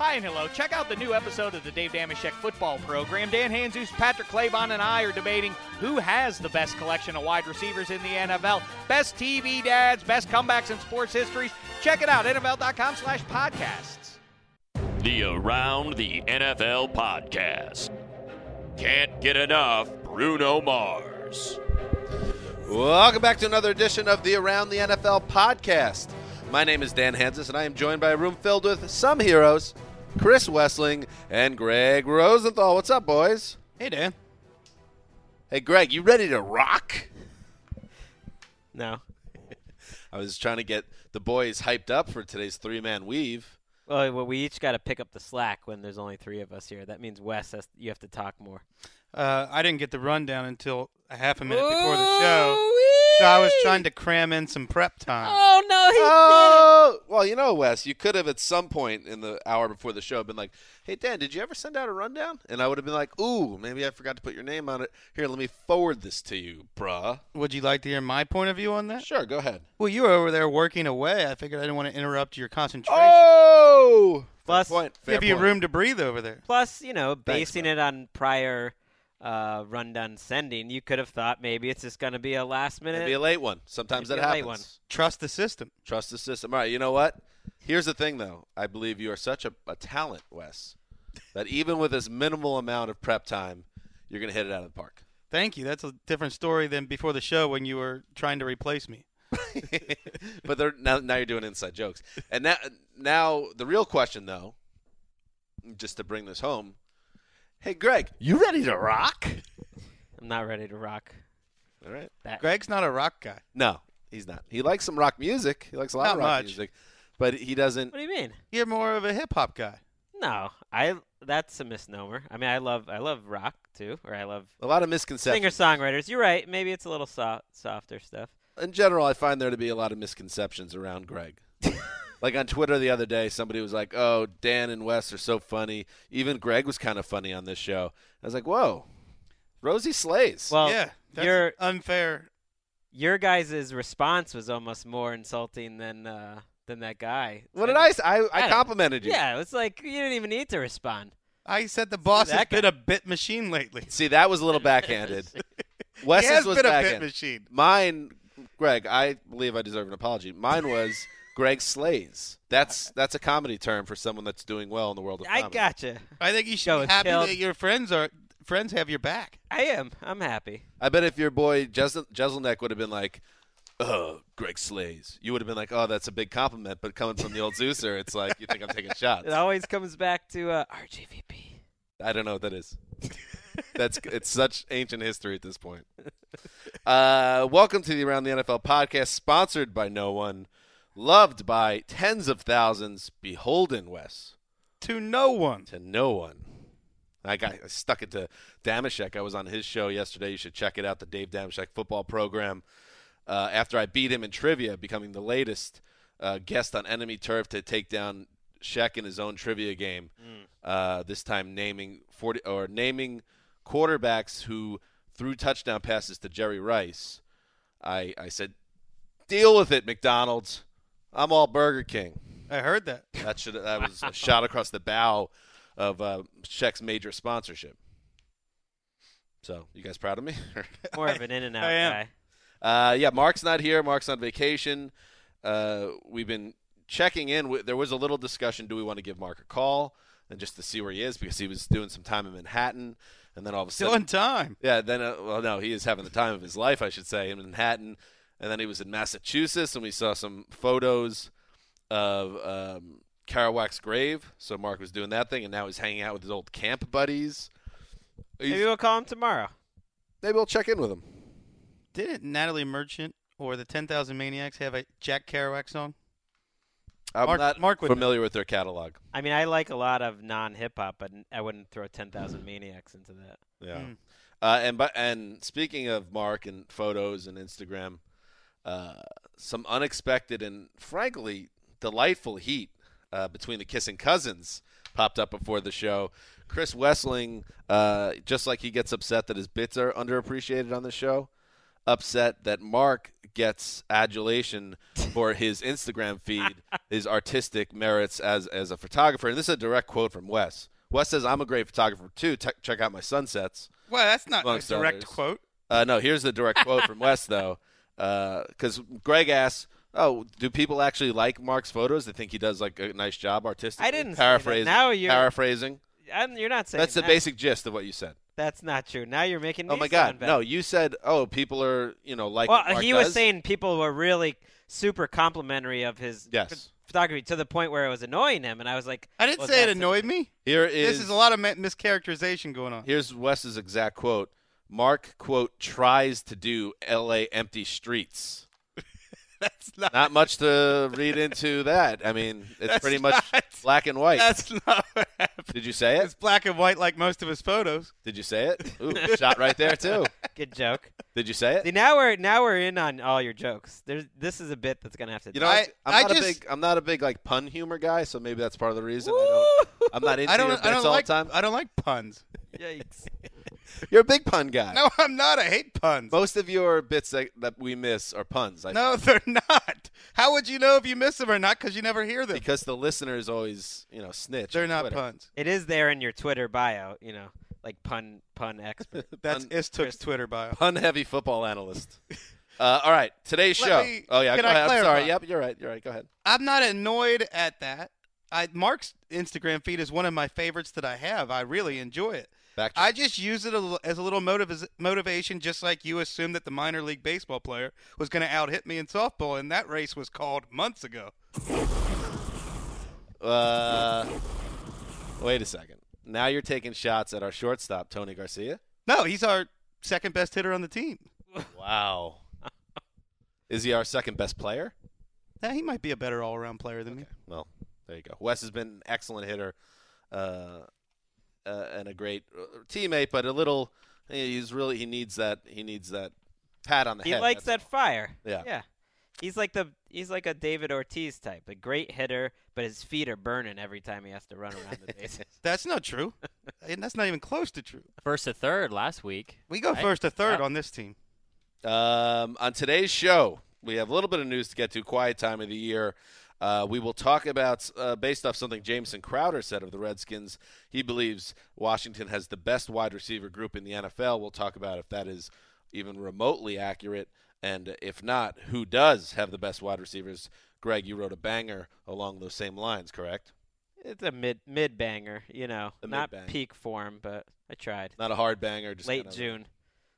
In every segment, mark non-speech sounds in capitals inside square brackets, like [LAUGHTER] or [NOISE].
Hi and hello. Check out the new episode of the Dave Dameshek football program. Dan Hanzus, Patrick Claybon, and I are debating who has the best collection of wide receivers in the NFL. Best TV dads, best comebacks in sports history. Check it out, NFL.com slash podcasts. The Around the NFL podcast. Can't get enough Bruno Mars. Welcome back to another edition of the Around the NFL podcast. My name is Dan Hanzus, and I am joined by a room filled with some heroes Chris Wesseling and Greg Rosenthal. What's up, boys? Hey, Dan. Hey, Greg, you ready to rock? No. [LAUGHS] I was trying to get the boys hyped up for today's three man weave. Well, well, we each got to pick up the slack when there's only three of us here. That means Wes, has, you have to talk more. Uh, I didn't get the rundown until a half a minute before the show, so I was trying to cram in some prep time. Oh no, he Oh, well, you know, Wes, you could have at some point in the hour before the show been like, "Hey, Dan, did you ever send out a rundown?" And I would have been like, "Ooh, maybe I forgot to put your name on it. Here, let me forward this to you, bruh." Would you like to hear my point of view on that? Sure, go ahead. Well, you were over there working away. I figured I didn't want to interrupt your concentration. Oh, Plus- fair point. Fair Give you point. room to breathe over there. Plus, you know, basing man. it on prior uh, rundown sending, you could have thought maybe it's just going to be a last minute. be a late one. Sometimes Maybe that a late happens. one. Trust the system. Trust the system. All right, you know what? Here's the thing, though. I believe you are such a, a talent, Wes, that even with this minimal amount of prep time, you're going to hit it out of the park. Thank you. That's a different story than before the show when you were trying to replace me. [LAUGHS] but they're, now, now you're doing inside jokes. And now, now the real question, though, just to bring this home. Hey, Greg, you ready to rock? I'm not ready to rock. All right. That. Greg's not a rock guy. No, he's not. He likes some rock music. He likes a lot Not of rock much. music, but he doesn't. What do you mean? You're more of a hip hop guy. No, I. That's a misnomer. I mean, I love I love rock too, or I love A lot of misconceptions. singer songwriters. You're right. Maybe it's a little soft, softer stuff. in general, I find there to be a lot of misconceptions around Greg. [LAUGHS] like on Twitter the other day, somebody was like, "Oh, Dan and Wes are so funny." Even Greg was kind of funny on this show. I was like, "Whoa, Rosie slays." Well, yeah, that's you're unfair. your guys' response was almost more insulting than uh, than that guy. what did I? say? I, I I complimented you. Yeah, it was like you didn't even need to respond. I said the boss has that been a bit machine lately. See, that was a little backhanded. [LAUGHS] he Wes's has was been a bit machine. Mine, Greg, I believe I deserve an apology. Mine was Greg slays. That's that's a comedy term for someone that's doing well in the world of comedy. I comedy. gotcha. I think you should Go be happy chill. that your friends are friends have your back. I am. I'm happy. I bet if your boy Jesel- Jeselnik would have been like, "Oh, Greg slays," you would have been like, "Oh, that's a big compliment." But coming from the old Zeuser, it's like you think I'm taking [LAUGHS] shots. It always comes back to uh, RGVP. I don't know what that is. That's it's such ancient history at this point. Uh, welcome to the Around the NFL podcast, sponsored by no one, loved by tens of thousands, beholden Wes To no one. to no one. I got I stuck it to Dameshek. I was on his show yesterday. You should check it out, the Dave Dameshek football program. Uh, after I beat him in trivia, becoming the latest uh, guest on Enemy Turf to take down Sheck in his own trivia game. Uh, this time naming forty or naming quarterbacks who threw touchdown passes to Jerry Rice. I I said, deal with it, McDonald's. I'm all Burger King. I heard that. That should that was a shot across the bow of uh, Sheck's major sponsorship. So, you guys proud of me? [LAUGHS] More of an in and out guy. Uh, yeah, Mark's not here. Mark's on vacation. Uh, we've been checking in. There was a little discussion. Do we want to give Mark a call and just to see where he is because he was doing some time in Manhattan, and then all of a Still sudden, in time. yeah. Then, uh, well, no, he is having the time of his life, I should say, in Manhattan, and then he was in Massachusetts, and we saw some photos of um, Kerouac's grave. So Mark was doing that thing, and now he's hanging out with his old camp buddies. He's- Maybe we'll call him tomorrow. maybe we'll check in with him. Didn't Natalie Merchant or the 10,000 Maniacs have a Jack Kerouac song? I'm Mark- not Mark would know. familiar with their catalog. I mean, I like a lot of non hip hop, but I wouldn't throw 10,000 Maniacs into that. Yeah. Mm. Uh, and but and speaking of Mark and photos and Instagram, uh, some unexpected and frankly delightful heat uh, between the kissing cousins popped up before the show. Chris Wesseling, uh, just like he gets upset that his bits are underappreciated on the show, upset that Mark gets adulation [LAUGHS] for his Instagram feed, his artistic merits as as a photographer. And this is a direct quote from Wes. Wes says, "I'm a great photographer too. Te- check out my sunsets." Well, that's not a direct others. quote. Uh, no, here's the direct quote from Wes though, Uh, because Greg asks, "Oh, do people actually like Mark's photos? They think he does like a nice job artistically." I didn't say that. paraphrasing. Now you're- paraphrasing. I'm, you're not saying That's the that. basic gist of what you said. That's not true. Now you're making me Oh my sound God, bad. no! You said, "Oh, people are you know like." Well, Mark he was does." saying people were really super complimentary of his Yes. photography to the point where it was annoying him, and I was like, I didn't well, say it that's a- annoyed me. Here is, This is a lot of mischaracterization going on. Here's Wes's exact quote. Mark quote tries to do L.A. empty streets. [LAUGHS] That's not. Not much to read into that. I mean, it's pretty much not- black and white. That's not what happened. Did you say it? It's black and white like most of his photos. Did you say it? Ooh, shot right there too. [LAUGHS] good joke. Did you say See, it? now we're now we're in on all your jokes. There's this is a bit that's gonna have to. You know, I- I'm I not a big, I'm not a big like pun humor guy, so maybe that's part of the reason. I don't, I'm not into I don't. your I don't all like. the time. I don't like puns. Yikes. You're a big pun guy. No, I'm not. I hate puns. Most of your bits that, that we miss are puns. I No, they're not. How would you know if you miss them or not? Because you never hear them. because the listeners always, you know, snitch. they're on not Twitter. puns. It is there in your Twitter bio. You know, like pun pun expert. [LAUGHS] That's Pun- Istook's Twitter bio. Pun heavy football analyst. Uh, all right, today's Let show. me- oh yeah, can go I ahead. I'm sorry. Yep, you're right. You're right. Go ahead. I'm not annoyed at that. I Mark's Instagram feed is one of my favorites that I have. I really enjoy it. Back. To I just use it as a little motiv- motivation, just like you assumed that the minor league baseball player was going to out hit me in softball, and that race was called months ago. uh, wait a second. Now you're taking shots at our shortstop, Tony Garcia. No, he's our second best hitter on the team. Wow. Is he our second best player? Yeah, he might be a better all around player than me. Well, there you go. Wes has been an excellent hitter, uh, uh, and a great uh, teammate, but a little. He's really he needs that he needs that pat on the he head. He likes That's that fire. Yeah. Yeah. He's like the he's like a David Ortiz type, a great hitter, but his feet are burning every time he has to run around the [LAUGHS] bases. That's not true. and that's not even close to true. First to third last week. We go Right? first to third Yep. on this team. Um, on today's show, we have a little bit of news to get to. Quiet time of the year. Uh, we will talk about, uh, based off something Jamison Crowder said of the Redskins, he believes Washington has the best wide receiver group in the NFL. We'll talk about if that is even remotely accurate, and if not, who does have the best wide receivers. Greg, you wrote a banger along those same lines, correct? it's a mid mid banger, you know, A not mid-bang. peak form, but I tried. Not a hard banger, just Late kind of a June,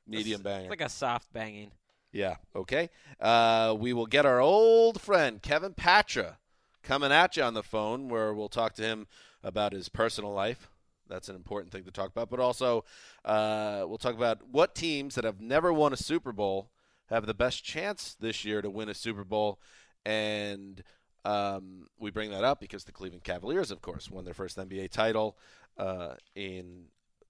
medium It's- banger. It's like a soft banging. Yeah. Okay. Uh, we will get our old friend Kevin Patra coming at you on the phone, where we'll talk to him about his personal life. That's an important thing to talk about. But also, uh, we'll talk about what teams that have never won a Super Bowl have the best chance this year to win a Super Bowl. And um, we bring that up because the Cleveland Cavaliers, of course, won their first NBA title uh, in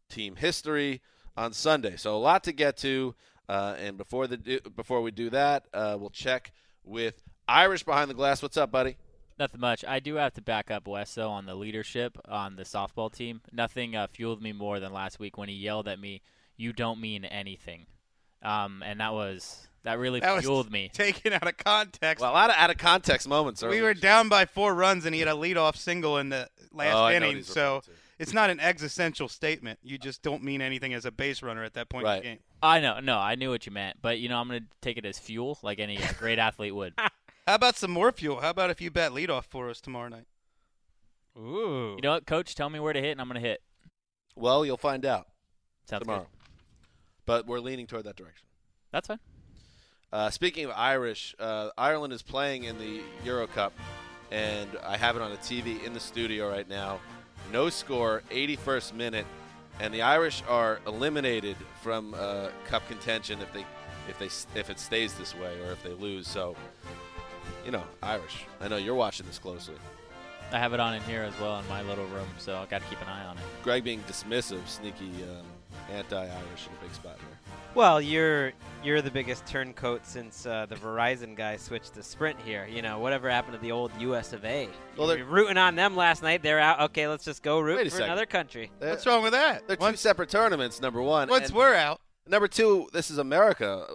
team history on Sunday. So a lot to get to. Uh, and before the before we do that, uh, we'll check with Irish behind the glass. What's up, buddy? Nothing much. I do have to back up Wes though on the leadership on the softball team. Nothing uh, fueled me more than last week when he yelled at me, "You don't mean anything," um, and that was that really That was fueled me. [LAUGHS] taken out of context. Well, a lot of out of context moments. we were down by four runs, and he had a leadoff single in the last Oh, I know what inning. he's So referring to. It's not an existential statement. You just don't mean anything as a base runner at that point Right. in the game. I know, no, I knew what you meant, but you know, I'm gonna take it as fuel, like any uh, great athlete would. [LAUGHS] How about some more fuel? How about if you bet leadoff for us tomorrow night? Ooh. You know what, Coach? Tell me where to hit, and I'm gonna hit. Well, you'll find out Sounds tomorrow. good. But we're leaning toward that direction. That's fine. Uh, speaking of Irish, uh, Ireland is playing in the Euro Cup, and I have it on a TV in the studio right now. No score, 81st minute, and the Irish are eliminated from uh, Cup contention if they if they if it stays this way or if they lose. So, you know, Irish. I know you're watching this closely. I have it on in here as well in my little room, so I got to keep an eye on it. Greg being dismissive, sneaky, um, anti-Irish in a big spot here. Well, you're you're the biggest turncoat since uh, the Verizon guy switched to Sprint here. You know, whatever happened to the old U.S. of A. Well, You're they're- rooting on them last night. They're out. Okay, let's just go root Wait for second. another country. They're, What's wrong with that? they're two separate tournaments. Number one. once and- we're out, Number two, this is America.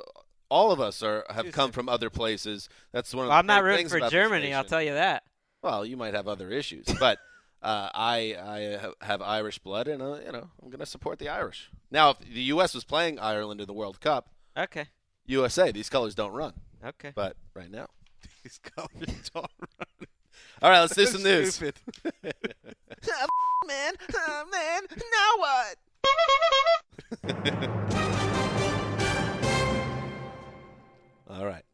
All of us are have come from other places. That's one of Well, the I'm not rooting things for Germany. I'll tell you that. Well, you might have other issues, but [LAUGHS] uh, I I have Irish blood, and uh, you know I'm going to support the Irish. Now, if the U.S. was playing Ireland in the World Cup, Okay. USA, these colors don't run. Okay. But right now, [LAUGHS] these colors [LAUGHS] don't run. all right, let's do some news. Stupid. [LAUGHS] man, man, now what? All right.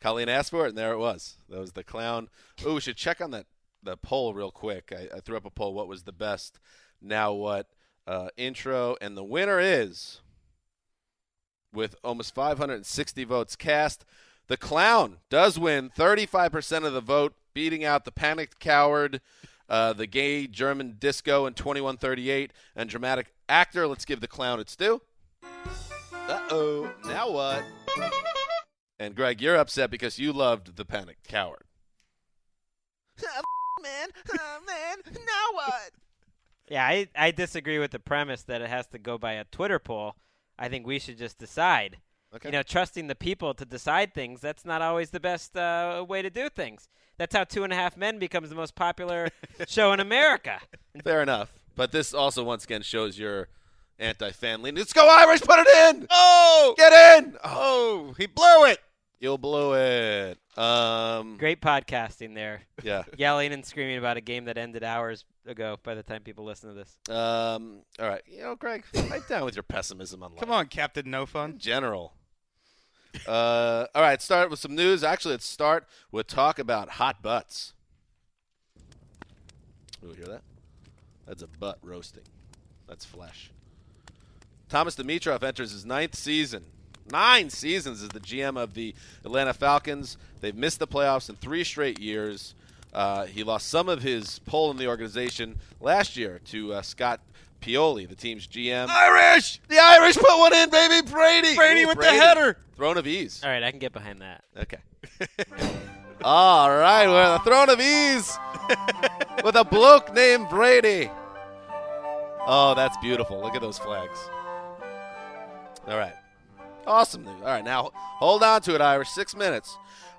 Colleen asked for it, and there it was. That was the clown. Oh, we should check on that the poll real quick. I, I threw up a poll. What was the best? Now what? Uh, intro, and the winner is with almost 560 votes cast. The clown does win 35% of the vote, beating out the panicked coward, uh, the gay German disco in 2138, and dramatic actor. Let's give the clown its due. Uh oh. Now what? And Greg, you're upset because you loved the panicked coward. [LAUGHS] man, man, now what? Yeah, I, I disagree with the premise that it has to go by a Twitter poll. I think we should just decide. Okay. You know, trusting the people to decide things, that's not always the best uh, way to do things. That's how Two and a Half Men becomes the most popular [LAUGHS] show in America. Fair enough. But this also once again shows your anti-fan lean. Let's go Irish, put it in. Oh, Get in. Oh, oh, he blew it. You'll blow it. Um Great podcasting there. yeah. [LAUGHS] Yelling and screaming about a game that ended hours ago by the time people listen to this. Um all right. You know, Greg, pipe down with your pessimism on life. Come on, Captain No In Fun. general. Uh all right, start with some news. Actually, let's start with talk about hot butts. Ooh, hear that? That's a butt roasting. That's flesh. Thomas Dimitroff enters his ninth season. Nine seasons as the GM of the Atlanta Falcons. They've missed the playoffs in three straight years. Uh, he lost some of his pull in the organization last year to uh, Scott Pioli, the team's GM. Irish. The Irish put one in, baby. Brady. Brady Ooh, with the header. Throne of ease. All right, I can get behind that. Okay. [LAUGHS] All right, we're on the throne of ease [LAUGHS] with a bloke named Brady. Oh, that's beautiful. Look at those flags. All right. Awesome news. All right, now hold on to it, Irish. Six minutes.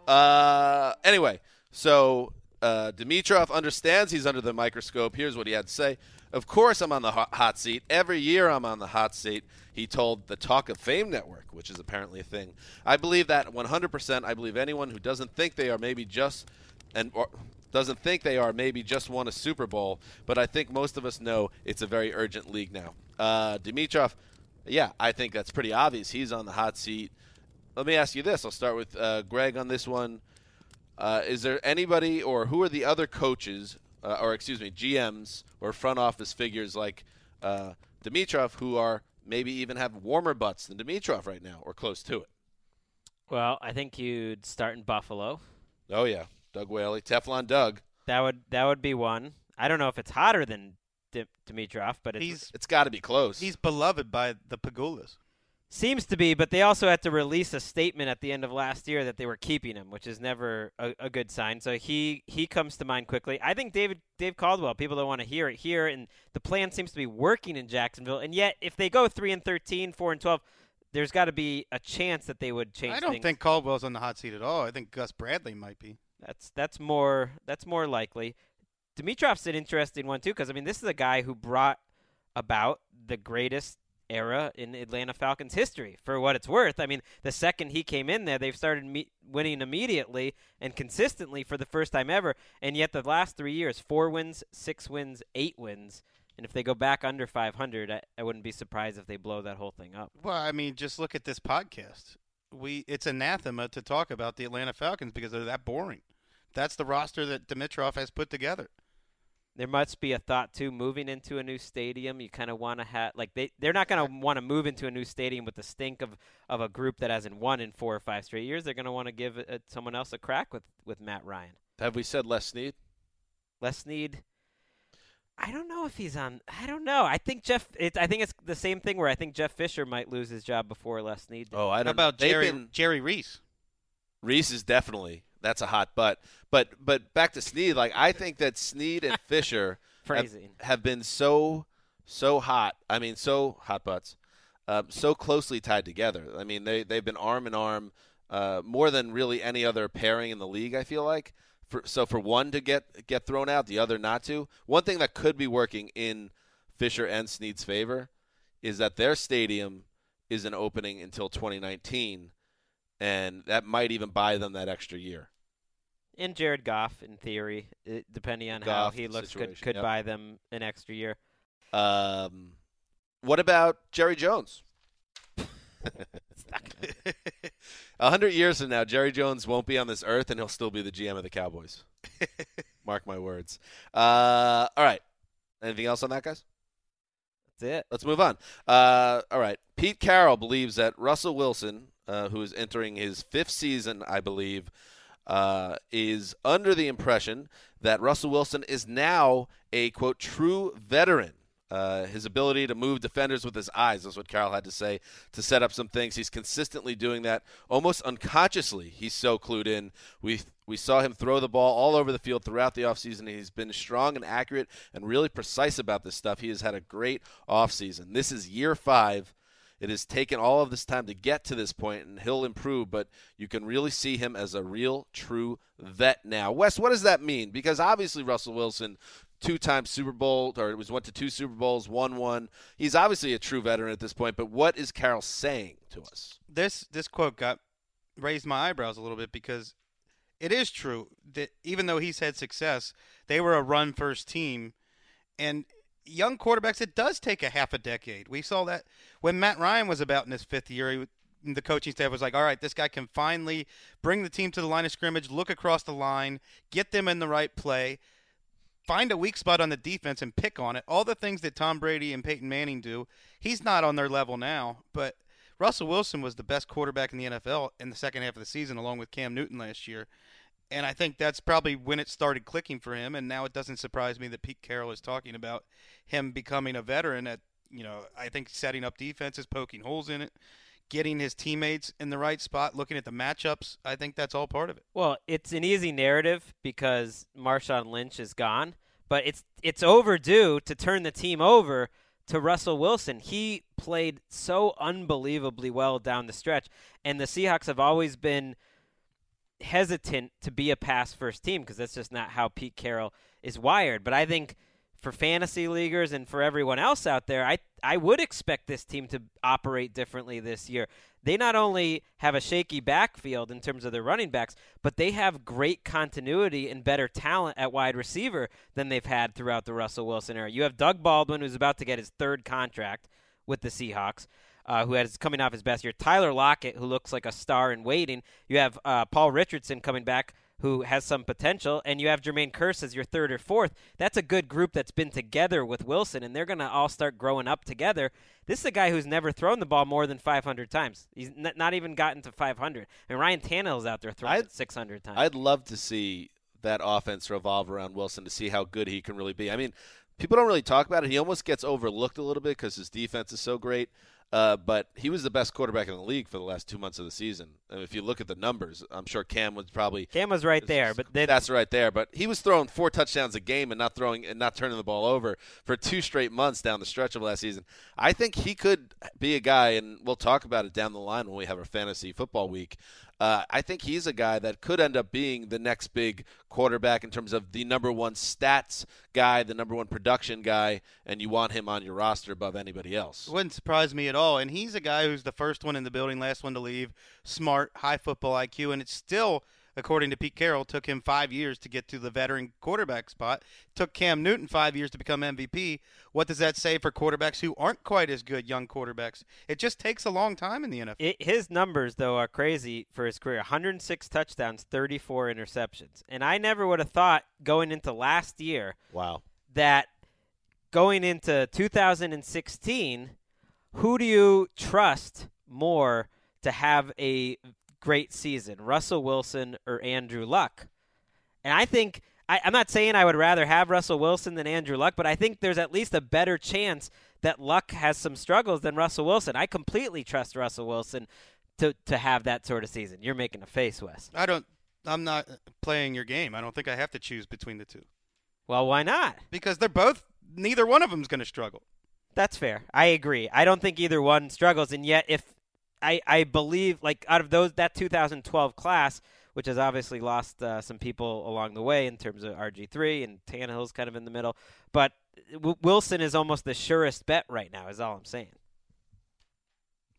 Uh, anyway, so uh, Dimitroff understands he's under the microscope. Here's what he had to say. Of course, I'm on the hot, seat. Every year I'm on the hot seat. He told the Talk of Fame Network, which is apparently a thing. I believe that 100%. I believe anyone who doesn't think they are maybe just and or doesn't think they are maybe just won a Super Bowl, but I think most of us know it's a very urgent league now. Uh, Dimitroff, yeah, I think that's pretty obvious. He's on the hot seat. Let me ask you this. I'll start with uh, Greg on this one. Uh, is there anybody or who are the other coaches, uh, or excuse me, GMs or front office figures like uh, Dimitroff who are maybe even have warmer butts than Dimitroff right now or close to it? Well, I think you'd start in Buffalo. Oh yeah, Doug Whaley, Teflon Doug. That would that would be one. I don't know if it's hotter than Dim- Dimitroff, but it's He's It's got to be close. he's beloved by the Pegulas. Seems to be, but they also had to release a statement at the end of last year that they were keeping him, which is never a, a good sign. So he he comes to mind quickly. I think David Dave Caldwell. People don't want to hear it here, and the plan seems to be working in Jacksonville. And yet, if they go three and 13, 4 and twelve, there's got to be a chance that they would change. I don't things. think Caldwell's on the hot seat at all. I think Gus Bradley might be. That's that's more that's more likely. Dimitroff's an interesting one too, because I mean, this is a guy who brought about the greatest era in Atlanta Falcons history. For what it's worth, I mean, the second he came in there, they've started me- winning immediately and consistently for the first time ever. And yet, the last three years, four wins, six wins, eight wins. And if they go back under 500, I, I wouldn't be surprised if they blow that whole thing up. Well, I mean, just look at this podcast. We it's anathema to talk about the Atlanta Falcons because they're that boring. That's the roster that Dimitroff has put together. There must be a thought too. Moving into a new stadium, you kind of want to have like they they're not going to want to move into a new stadium with the stink of, of a group that hasn't won in four or five straight years. They're going to want to give uh someone else a crack with with Matt Ryan. Have we said Les Snead? Les Snead. I don't know if he's on. I don't know. I think Jeff. It, I think it's the same thing where I think Jeff Fisher might lose his job before Les Snead. Did. Oh, I How don't about know. They've Jerry been- Jerry Reese? Reese is definitely that's a hot butt. But but back to Snead, like I think that Snead and [LAUGHS] Fisher have, have been so so hot. I mean, so hot butts, um, so closely tied together. I mean, they they've been arm in arm uh, more than really any other pairing in the league. I feel like. For, so for one to get get thrown out, the other not to. One thing that could be working in Fisher and Snead's favor is that their stadium isn't opening until 2019, and that might even buy them that extra year. And Jared Goff, in theory, depending on how he looks, could could yep. buy them an extra year. Um, what about Jerry Jones? [LAUGHS] [LAUGHS] A hundred years from now, Jerry Jones won't be on this earth, and he'll still be the GM of the Cowboys. [LAUGHS] Mark my words. Uh, all right. Anything else on that, guys? That's it. Let's move on. Uh, all right. Pete Carroll believes that Russell Wilson, uh, who is entering his fifth season, I believe, uh, is under the impression that Russell Wilson is now a quote true veteran. Uh, his ability to move defenders with his eyes is what Carroll had to say to set up some things. He's consistently doing that almost unconsciously. He's so clued in. We we saw him throw the ball all over the field throughout the offseason. He's been strong and accurate and really precise about this stuff. He has had a great offseason. This is year five. It has taken all of this time to get to this point, and he'll improve, but you can really see him as a real, true vet now. Wes, what does that mean? Because obviously, Russell Wilson, two time Super Bowl, or it was went to two Super Bowls, won one. He's obviously a true veteran at this point, but what is Carroll saying to us? This this quote got raised my eyebrows a little bit because it is true that even though he's had success, they were a run first team, and young quarterbacks it does take a half a decade. We saw that when Matt Ryan was about in his fifth year. He, the coaching staff was like, "All right, this guy can finally bring the team to the line of scrimmage, look across the line, get them in the right play." find a weak spot on the defense and pick on it. All the things that Tom Brady and Peyton Manning do, he's not on their level now. But Russell Wilson was the best quarterback in the NFL in the second half of the season, along with Cam Newton last year. And I think that's probably when it started clicking for him. And now it doesn't surprise me that Pete Carroll is talking about him becoming a veteran at, you know, I think setting up defenses, poking holes in it, getting his teammates in the right spot, looking at the matchups. I think that's all part of it. Well, it's an easy narrative because Marshawn Lynch is gone, but it's it's overdue to turn the team over to Russell Wilson. He played so unbelievably well down the stretch, and the Seahawks have always been hesitant to be a pass first team because that's just not how Pete Carroll is wired. But I think for fantasy leaguers and for everyone else out there, I I would expect this team to operate differently this year. They not only have a shaky backfield in terms of their running backs, but they have great continuity and better talent at wide receiver than they've had throughout the Russell Wilson era. You have Doug Baldwin, who's about to get his third contract with the Seahawks. Uh, who has coming off his best year? Tyler Lockett, who looks like a star in waiting. You have uh, Paul Richardson coming back, who has some potential, and you have Jermaine Kearse as your third or fourth. That's a good group that's been together with Wilson, and they're going to all start growing up together. This is a guy who's never thrown the ball more than 500 times. He's n- not even gotten to 500. And Ryan Tannehill's out there throwing I'd- it 600 times. I'd love to see that offense revolve around Wilson to see how good he can really be. I mean, people don't really talk about it. He almost gets overlooked a little bit because his defense is so great. Uh, but he was the best quarterback in the league for the last two months of the season. And if you look at the numbers, I'm sure Cam was probably Cam was right there, but then that's right there. But he was throwing four touchdowns a game and not throwing and not turning the ball over for two straight months down the stretch of last season. I think he could be a guy, and we'll talk about it down the line when we have our fantasy football week. Uh, I think he's a guy that could end up being the next big quarterback in terms of the number one stats guy, the number one production guy, and you want him on your roster above anybody else. Wouldn't surprise me at all. And he's a guy who's the first one in the building, last one to leave, smart, high football IQ, and it's still – according to Pete Carroll, took him five years to get to the veteran quarterback spot. Took Cam Newton five years to become MVP. What does that say for quarterbacks who aren't quite as good, young quarterbacks? It just takes a long time in the NFL. It, his numbers, though, are crazy for his career 106 touchdowns, 34 interceptions. And I never would have thought going into last year wow. that going into 2016, who do you trust more to have a great season, Russell Wilson or Andrew Luck. And I think I, am not saying I would rather have Russell Wilson than Andrew Luck, but I think there's at least a better chance that Luck has some struggles than Russell Wilson. I completely trust Russell Wilson to to have that sort of season. You're making a face, Wes. I don't. I'm not playing your game. I don't think I have to choose between the two. Well, why not? Because they're both. Neither one of them is going to struggle. That's fair. I agree. I don't think either one struggles, and yet if I, I believe like out of those that 2012 class, which has obviously lost uh, some people along the way in terms of RG3 and Tannehill's kind of in the middle, but w- Wilson is almost the surest bet right now. Is all I'm saying.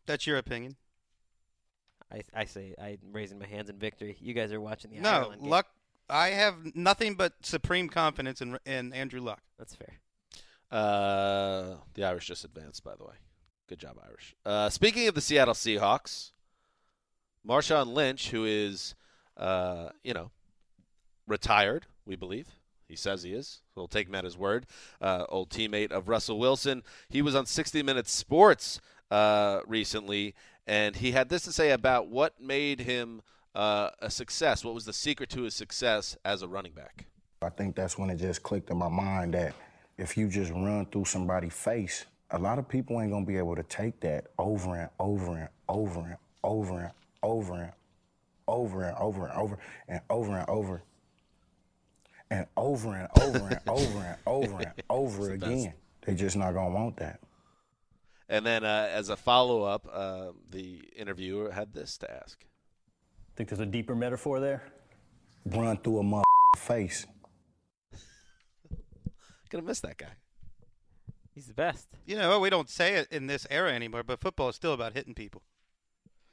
That's your opinion. I I say I'm raising my hands in victory. You guys are watching the no Ireland game. luck. I have nothing but supreme confidence in in Andrew Luck. That's fair. Uh, the Irish just advanced, by the way. Good job, Irish. Uh, speaking of the Seattle Seahawks, Marshawn Lynch, who is, uh, you know, retired, we believe. He says he is. We'll take him at his word. Uh, old teammate of Russell Wilson. He was on 60 Minutes Sports uh, recently, and he had this to say about what made him uh, a success. What was the secret to his success as a running back? I think that's when it just clicked in my mind that if you just run through somebody's face, a lot of people ain't gonna be able to take that over and over and over and over and over and over and over and over and over and over and over and over and over and over and over again. They just not gonna want that. And then, uh, as a follow up, uh, the interviewer had this to ask. Think there's a deeper metaphor there? Run through a mother face. Gonna miss that guy. He's the best. You know, we don't say it in this era anymore, but football is still about hitting people.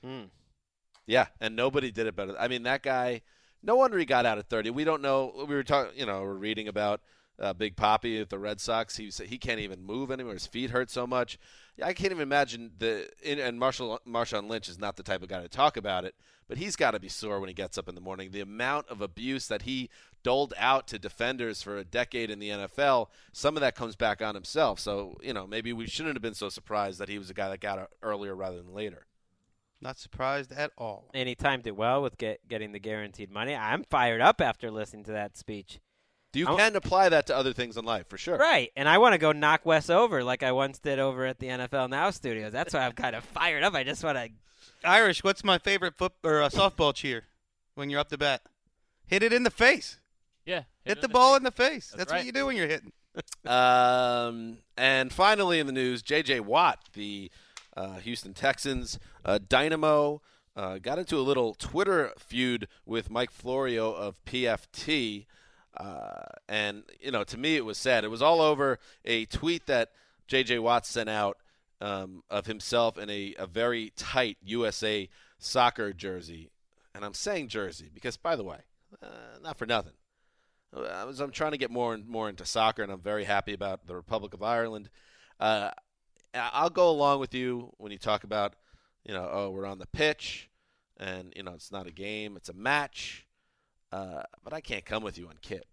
Hmm. Yeah, and nobody did it better. I mean, that guy. No wonder he got out at 30. We don't know. We were talking, you know, we're reading about uh, Big Papi at the Red Sox. He he can't even move anymore. His feet hurt so much. I can't even imagine the. And Marshall Marshawn Lynch is not the type of guy to talk about it, but he's got to be sore when he gets up in the morning. The amount of abuse that he doled out to defenders for a decade in the NFL, some of that comes back on himself. So you know, maybe we shouldn't have been so surprised that he was a guy that got out earlier rather than later. Not surprised at all. And he timed it well with get, getting the guaranteed money. I'm fired up after listening to that speech. You can apply that to other things in life for sure. Right. And I want to go knock Wes over like I once did over at the NFL Now studios. That's why I'm kind of [LAUGHS] fired up. I just want to. Irish, what's my favorite foot or uh, softball cheer when you're up to bat? Hit it in the face. Hit, the ball face. in the face. That's That's, right. what you do when you're hitting. [LAUGHS] Um, and finally, in the news, J.J. Watt, the uh, Houston Texans uh, dynamo, uh, got into a little Twitter feud with Mike Florio of PFT. Uh, and, you know, to me, it was sad. It was all over a tweet that J.J. Watt sent out um, of himself in a, a very tight USA soccer jersey. And I'm saying jersey because, by the way, uh, not for nothing. I was, I'm trying to get more and more into soccer, and I'm very happy about the Republic of Ireland. Uh, I- I'll go along with you when you talk about, you know, oh, we're on the pitch, and you know, it's not a game, it's a match. Uh, but I can't come with you on kit.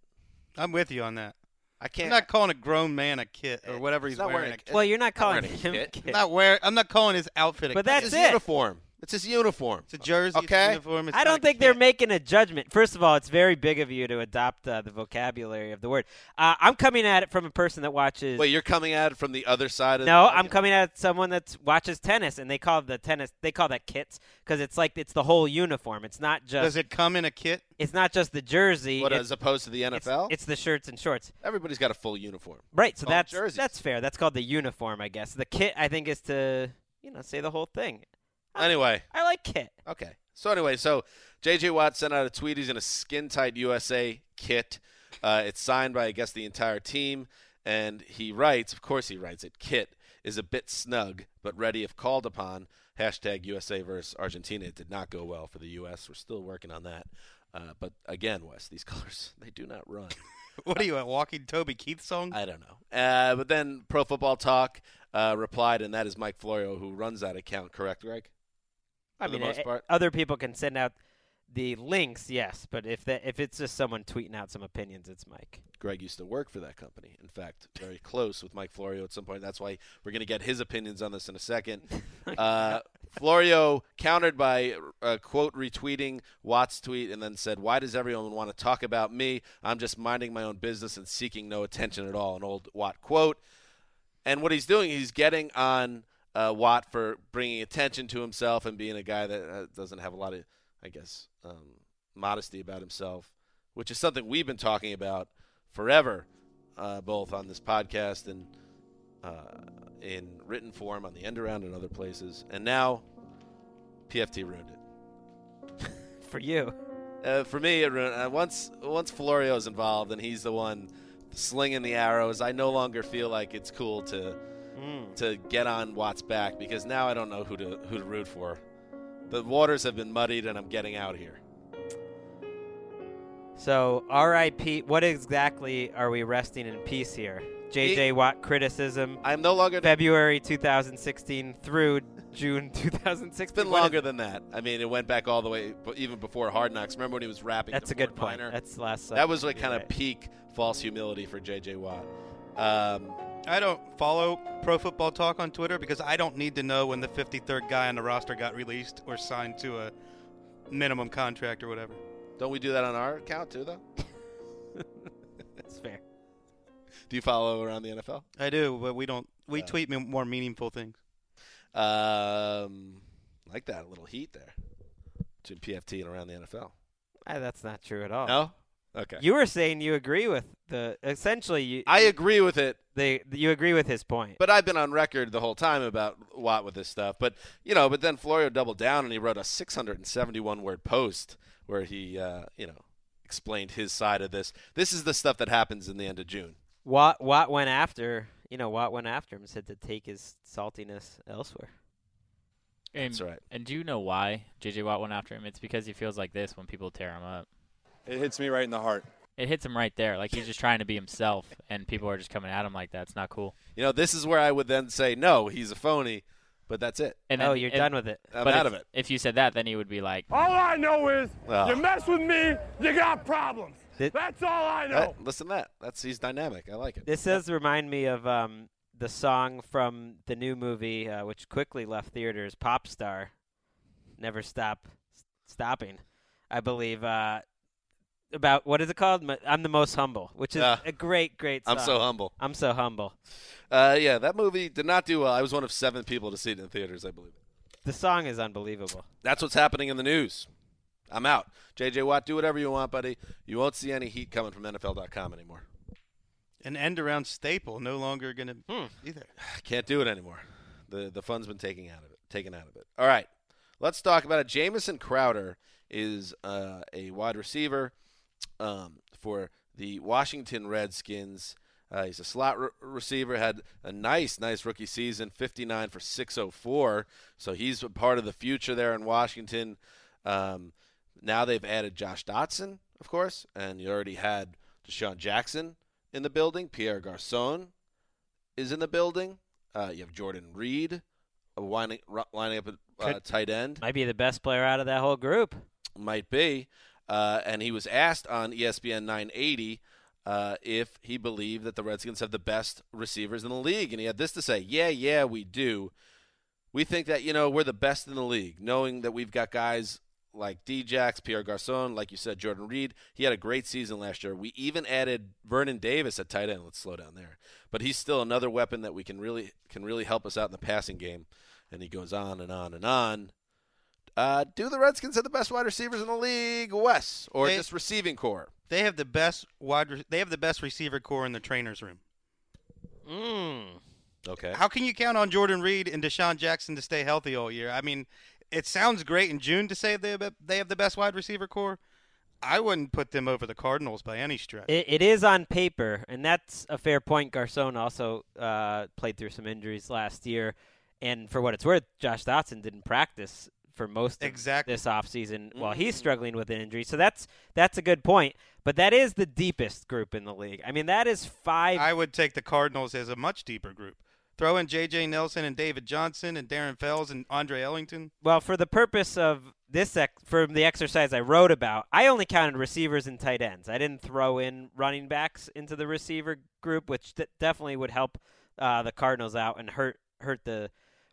I'm with you on that. I can't. I'm can't. calling a grown man a kit or whatever He's he's not wearing. wearing a a- Well, you're not Not calling wearing a him. kit. kid. I'm not wear. I'm not calling his outfit a But kit. that's his it. uniform. It's his uniform. It's a jersey. It's a Okay. uniform. It's I don't a think they're making a judgment. First of all, it's very big of you to adopt uh, the vocabulary of the word. Uh, I'm coming at it from a person that watches. Wait, you're coming at it from the other side of no, the I'm coming at someone that watches tennis, and they call the tennis they call that kits because it's like it's the whole uniform. It's not just Does it come in a kit? it's not just the jersey. What, as opposed to the NFL? It's, the shirts and shorts. Everybody's got a full uniform. Right, so Called that's jerseys. that's fair. That's called the uniform, I guess. The kit, I think, is to you know say the whole thing. Anyway, [LAUGHS] I like kit. okay. So anyway, so J.J. Watt sent out a tweet. He's in a skin tight USA kit. Uh, it's signed by I guess the entire team, and he writes. Of course, he writes it. Kit is a bit snug, but ready if called upon. Hashtag USA versus Argentina. It did not go well for the U.S. We're still working on that. Uh, but again, Wes, these [LAUGHS] colors they do not run. [LAUGHS] What are you, a walking Toby Keith song? I don't know. Uh, but then Pro Football Talk uh, replied, and that is Mike Florio who runs that account. Correct, Greg? I mean, uh, part. other people can send out the links, yes, but if that if it's just someone tweeting out some opinions, it's Mike. Greg used to work for that company. In fact, very close with Mike Florio at some point. That's why we're going to get his opinions on this in a second. [LAUGHS] Uh, Florio countered by uh, quote retweeting Watt's tweet and then said, "Why does everyone want to talk about me? I'm just minding my own business and seeking no attention at all." An old Watt quote. And what he's doing, he's getting on uh, Watt for bringing attention to himself and being a guy that uh, doesn't have a lot of, I guess, um, modesty about himself, which is something we've been talking about forever, uh, both on this podcast and uh, in written form on the end around and other places. And now, PFT ruined it. [LAUGHS] For you, Uh, for me, it ruined, uh, once once Florio's involved and he's the one slinging the arrows, I no longer feel like it's cool to Mm. to get on Watt's back because now I don't know who to who to root for. The waters have been muddied, and I'm getting out here. so R.I.P. What exactly are we resting in peace here? J.J. Watt criticism, I'm no longer. February 2016 through June [LAUGHS] 2016. It's been longer than that. I mean, it went back all the way, even before Hard Knocks. Remember when he was rapping? That's a good point. Minor? That's last. that was like kind of right. peak false humility for J.J. Watt. Um, I don't follow Pro Football Talk on Twitter because I don't need to know when the 53rd guy on the roster got released or signed to a minimum contract or whatever. don't we do that on our account too, though? [LAUGHS] That's fair. Do you follow around the NFL? I do, but we don't. We Uh, tweet more meaningful things. Um, like that, a little heat there between PFT and around the NFL. Ah, that's not true at all. No, okay. You were saying you agree with the essentially you. I agree with it, They you agree with his point. but I've been on record the whole time about Watt with this stuff. But you know, but then Florio doubled down and he wrote a 671 word post where he, uh, you know, explained his side of this. This is the stuff that happens in the end of June. Watt Watt went after you know Watt went after him and said to take his saltiness elsewhere. And, That's right. And do you know why J.J. Watt went after him? It's because he feels like this when people tear him up. It hits me right in the heart. It hits him right there. Like he's just trying to be himself, and people are just coming at him like that. It's not cool. You know, this is where I would then say, no, he's a phony, but that's it. And oh, you're and- done with it. I'm but out if, of it. If you said that, then he would be like, All I know is Oh. you mess with me, you got problems. Th- That's all I know. That- listen to that. That's he's dynamic. I like it. This does remind me of um, the song from the new movie, uh, which quickly left theaters, "Pop Star," "Never Stop Stopping," I believe. Uh, about what is it called? I'm the most humble, which is Yeah. a great, great. Song. I'm so humble. I'm so humble. Uh, yeah, that movie did not do well. I was one of seven people to see it in theaters, I believe. The song is unbelievable. That's what's happening in the news. I'm out. JJ Watt, do whatever you want, buddy. You won't see any heat coming from NFL.com anymore. An end around staple, no longer going to Hmm. be there. I [SIGHS] can't do it anymore. The the fun's been taken out of it. Taken out of it. All right, let's talk about it. Jamison Crowder is uh, a wide receiver um, for the Washington Redskins. Uh, he's a slot re- receiver. Had a nice, nice rookie season, 59 for 604. So he's a part of the future there in Washington. Um, now they've added Josh Doctson, of course, and you already had DeSean Jackson in the building. Pierre Garcon is in the building. Uh, you have Jordan Reed lining, lining up at uh, tight end. Might be the best player out of that whole group. Might be. Uh, and he was asked on ESPN 980 uh, if he believed that the Redskins have the best receivers in the league. And he had this to say Yeah, yeah, we do. we think that you know we're the best in the league, knowing that we've got guys like Djax, Pierre Garcon, like you said, Jordan Reed. He had a great season last year. We even added Vernon Davis at tight end. Let's slow down there, but he's still another weapon that we can really can really help us out in the passing game. And he goes on and on and on. Uh, do the Redskins have the best wide receivers in the league, Wes, or They- just receiving corps? They have the best wide. Re- they have the best receiver corps in the trainers room. Mm. Okay. How can you count on Jordan Reed and DeSean Jackson to stay healthy all year? I mean, it sounds great in June to say they have, they have the best wide receiver corps. I wouldn't put them over the Cardinals by any stretch. It, it is on paper, and that's a fair point. Garcon also uh, played through some injuries last year, and for what it's worth, Josh Doctson didn't practice for most of Exactly. this offseason while he's Mm. struggling with an injury. So that's that's a good point. But that is the deepest group in the league. I mean, that is five. I would take the Cardinals as a much deeper group. Throw in J.J. Nelson and David Johnson and Darren Fells and Andre Ellington. Well, for the purpose of this, ex- for the exercise I wrote about, I only counted receivers and tight ends. I didn't throw in running backs into the receiver group, which d- definitely would help uh, the Cardinals out and hurt hurt the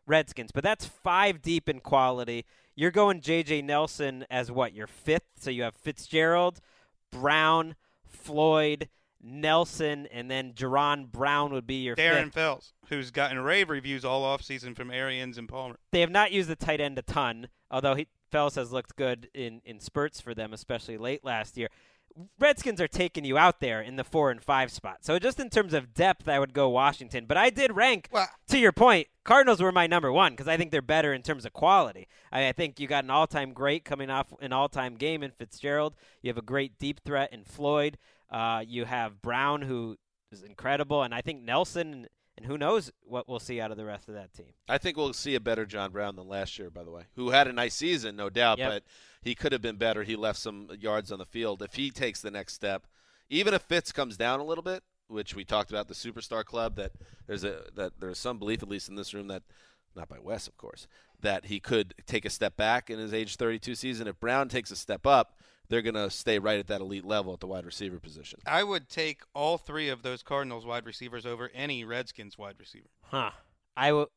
Redskins. But that's five deep in quality. You're going J.J. Nelson as what your fifth, so you have Fitzgerald, Brown, Floyd. Nelson and then Jaron Brown would be your Darren fifth. Fells, who's gotten rave reviews all offseason from Arians and Palmer. they have not used the tight end a ton, although he, Fells has looked good in, in spurts for them, especially late last year. Redskins are taking you out there in the four and five spot. So just in terms of depth, I would go Washington. But I did rank, Well- to your point, Cardinals were my number one because I think they're better in terms of quality. I, I think you got an all-time great coming off an all-time game in Fitzgerald. You have a great deep threat in Floyd. Uh, you have Brown, who is incredible, and I think Nelson. And who knows what we'll see out of the rest of that team. I think we'll see a better John Brown than last year, by the way, who had a nice season, no doubt, Yep. but he could have been better. He left some yards on the field. If he takes the next step, even if Fitz comes down a little bit, which we talked about the superstar club, that there's a that there's some belief, at least in this room, that not by Wes, of course, that he could take a step back in his age 32 season. If Brown takes a step up, they're going to stay right at that elite level at the wide receiver position. I would take all three of those Cardinals wide receivers over any Redskins wide receiver. Huh. I would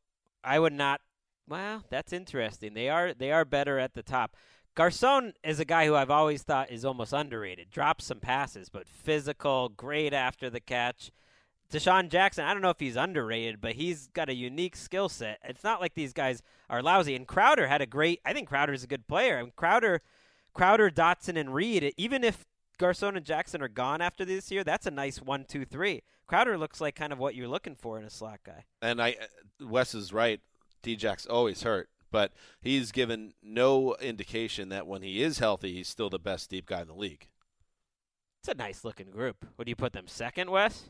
I would not well, that's interesting. They are they are better at the top. Garcon is a guy who I've always thought is almost underrated. Drops some passes, but physical, great after the catch. DeSean Jackson, I don't know if he's underrated, but he's got a unique skill set. It's not like these guys are lousy. And Crowder had a great I think Crowder's a good player. And Crowder Crowder, Doctson, and Reed, even if Garcon and Jackson are gone after this year, that's a nice one, two, three. Crowder looks like kind of what you're looking for in a slot guy. And I, Wes is right. Djax always hurt, but he's given no indication that when he is healthy, he's still the best deep guy in the league. It's a nice looking group. Would you put them second, Wes?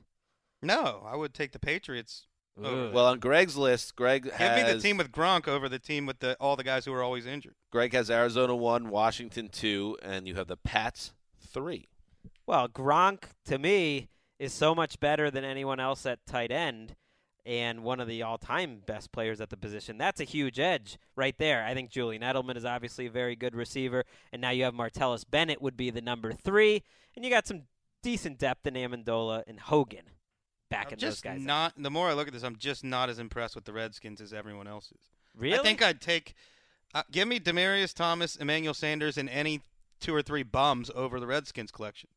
No, I would take the Patriots. over- Ooh. Well, on Greg's list, Greg has. Give has me the team with Gronk over the team with the all the guys who are always injured. Greg has Arizona one, Washington two, and you have the Pats three. Well, Gronk to me is so much better than anyone else at tight end and one of the all-time best players at the position. That's a huge edge right there. I think Julian Edelman is obviously a very good receiver, and now you have Martellus Bennett would be the number three, and you got some decent depth in Amendola and Hogan backing I'm those just guys. up. not. The more I look at this, I'm just not as impressed with the Redskins as everyone else is. really? I think I'd take. Uh, give me Demaryius Thomas, Emmanuel Sanders, and any two or three bums over the Redskins collection.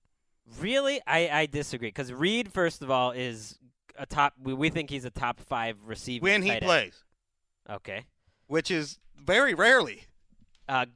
Really, I, I disagree because Reed, first of all, is a top. We, we think he's a top five receiver When he tight end. plays, Okay. which is very rarely. Uh,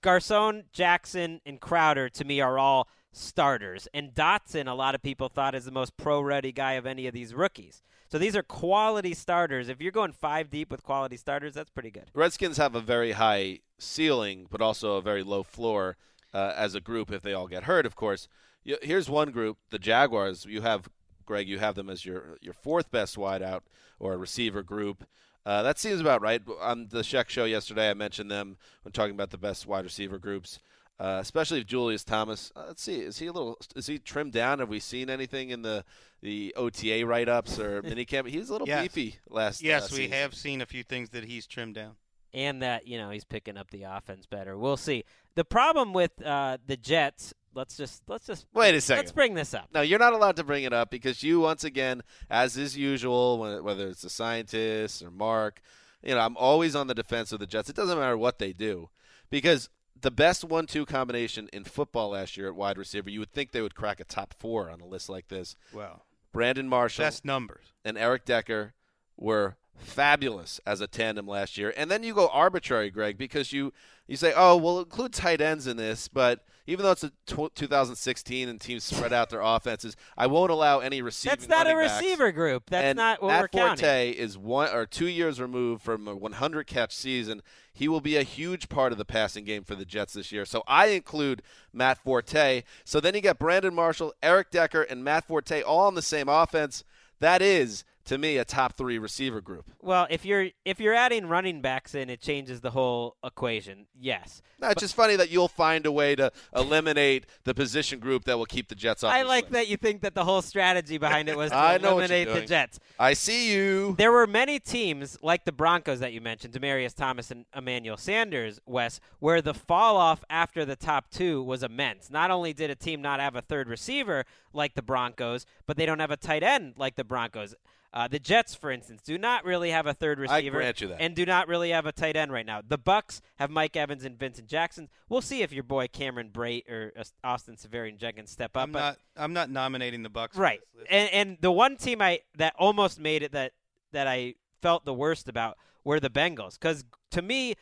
Garcon, Jackson, and Crowder to me are all starters, and Doctson, a lot of people thought is the most pro-ready guy of any of these rookies. So these are quality starters. If you're going five deep with quality starters, that's pretty good. Redskins have a very high ceiling, but also a very low floor uh, as a group. If they all get hurt, of course. Here's one group: the Jaguars. You have Greg. You have them as your your fourth best wideout or receiver group. Uh, that seems about right. On the Sheck show yesterday, I mentioned them when talking about the best wide receiver groups. Uh, especially if Julius Thomas. Uh, let's see, is he a little? Is he trimmed down? Have we seen anything in the the OTA write ups or [LAUGHS] minicamp? He was a little Yes. beefy last. Yes, uh, we season. have seen a few things that he's trimmed down. and that you know he's picking up the offense better. We'll see. The problem with uh, the Jets. Let's just let's just Wait a second. Let's bring this up. No, you're not allowed to bring it up because you, once again, as is usual, whether it's the scientists or Mark, you know, I'm always on the defense of the Jets. It doesn't matter what they do because the best one-two combination in football last year at wide receiver, you would think they would crack a top four on a list like this. Well, Brandon Marshall best numbers. and Eric Decker were fabulous as a tandem last year. And then you go arbitrary, Greg, because you you say, "Oh, we'll include tight ends in this," but even though it's a tw- 2016 and teams spread out their offenses, I won't allow any receiving. That's not a receiver group. That's and not what Matt we're counting. Matt Forte is one or two years removed from a 100 catch season. He will be a huge part of the passing game for the Jets this year. So I include Matt Forte. So then you got Brandon Marshall, Eric Decker, and Matt Forte all on the same offense. That is, to me, a top three receiver group. Well, if you're if you're adding running backs in, it changes the whole equation. Yes. No, it's just funny that you'll find a way to eliminate the position group that will keep the Jets off. I like list. that you think that the whole strategy behind it was [LAUGHS] to I know what you're eliminate the. Jets. I see you. There were many teams like the Broncos that you mentioned, Demaryius Thomas and Emmanuel Sanders, Wes, where the fall off after the top two was immense. Not only did a team not have a third receiver like the Broncos, but they don't have a tight end like the Broncos. Uh, the Jets, for instance, do not really have a third I receiver grant you that. and do not really have a tight end right now. The Bucks have Mike Evans and Vincent Jackson. We'll see if your boy Cameron Brate or uh, Austin Seferian-Jenkins step up. I'm not. I'm not nominating the Bucks. Right. And and the one team I that almost made it that that I felt the worst about were the Bengals cuz to me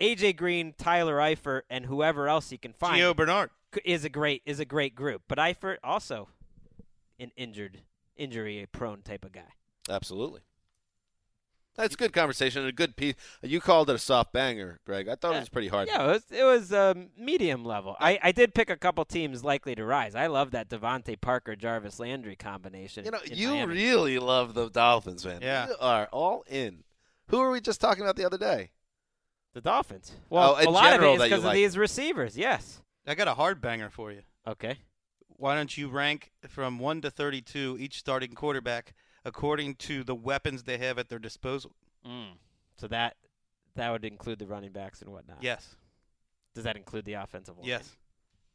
AJ Green, Tyler Eifert and whoever else he can find Gio Bernard. C- is a great is a great group. But Eifert also an injured injury prone type of guy. Absolutely. That's good conversation and a good piece. You called it a soft banger, Greg. I thought it was pretty hard. Yeah, it was, it was um, medium level. I, I did pick a couple teams likely to rise. I love that DeVante Parker Jarvis Landry combination. You know, you Miami. really love the Dolphins, man. Yeah. You are all in. Who were we just talking about the other day? the Dolphins. Well, Oh, a lot of general it is because of like. these receivers. Yes. I got a hard banger for you. Okay. Why don't you rank from one to thirty-two each starting quarterback according to the weapons they have at their disposal? Mm. So that that would include the running backs and whatnot. Yes. Does that include the offensive line? Yes.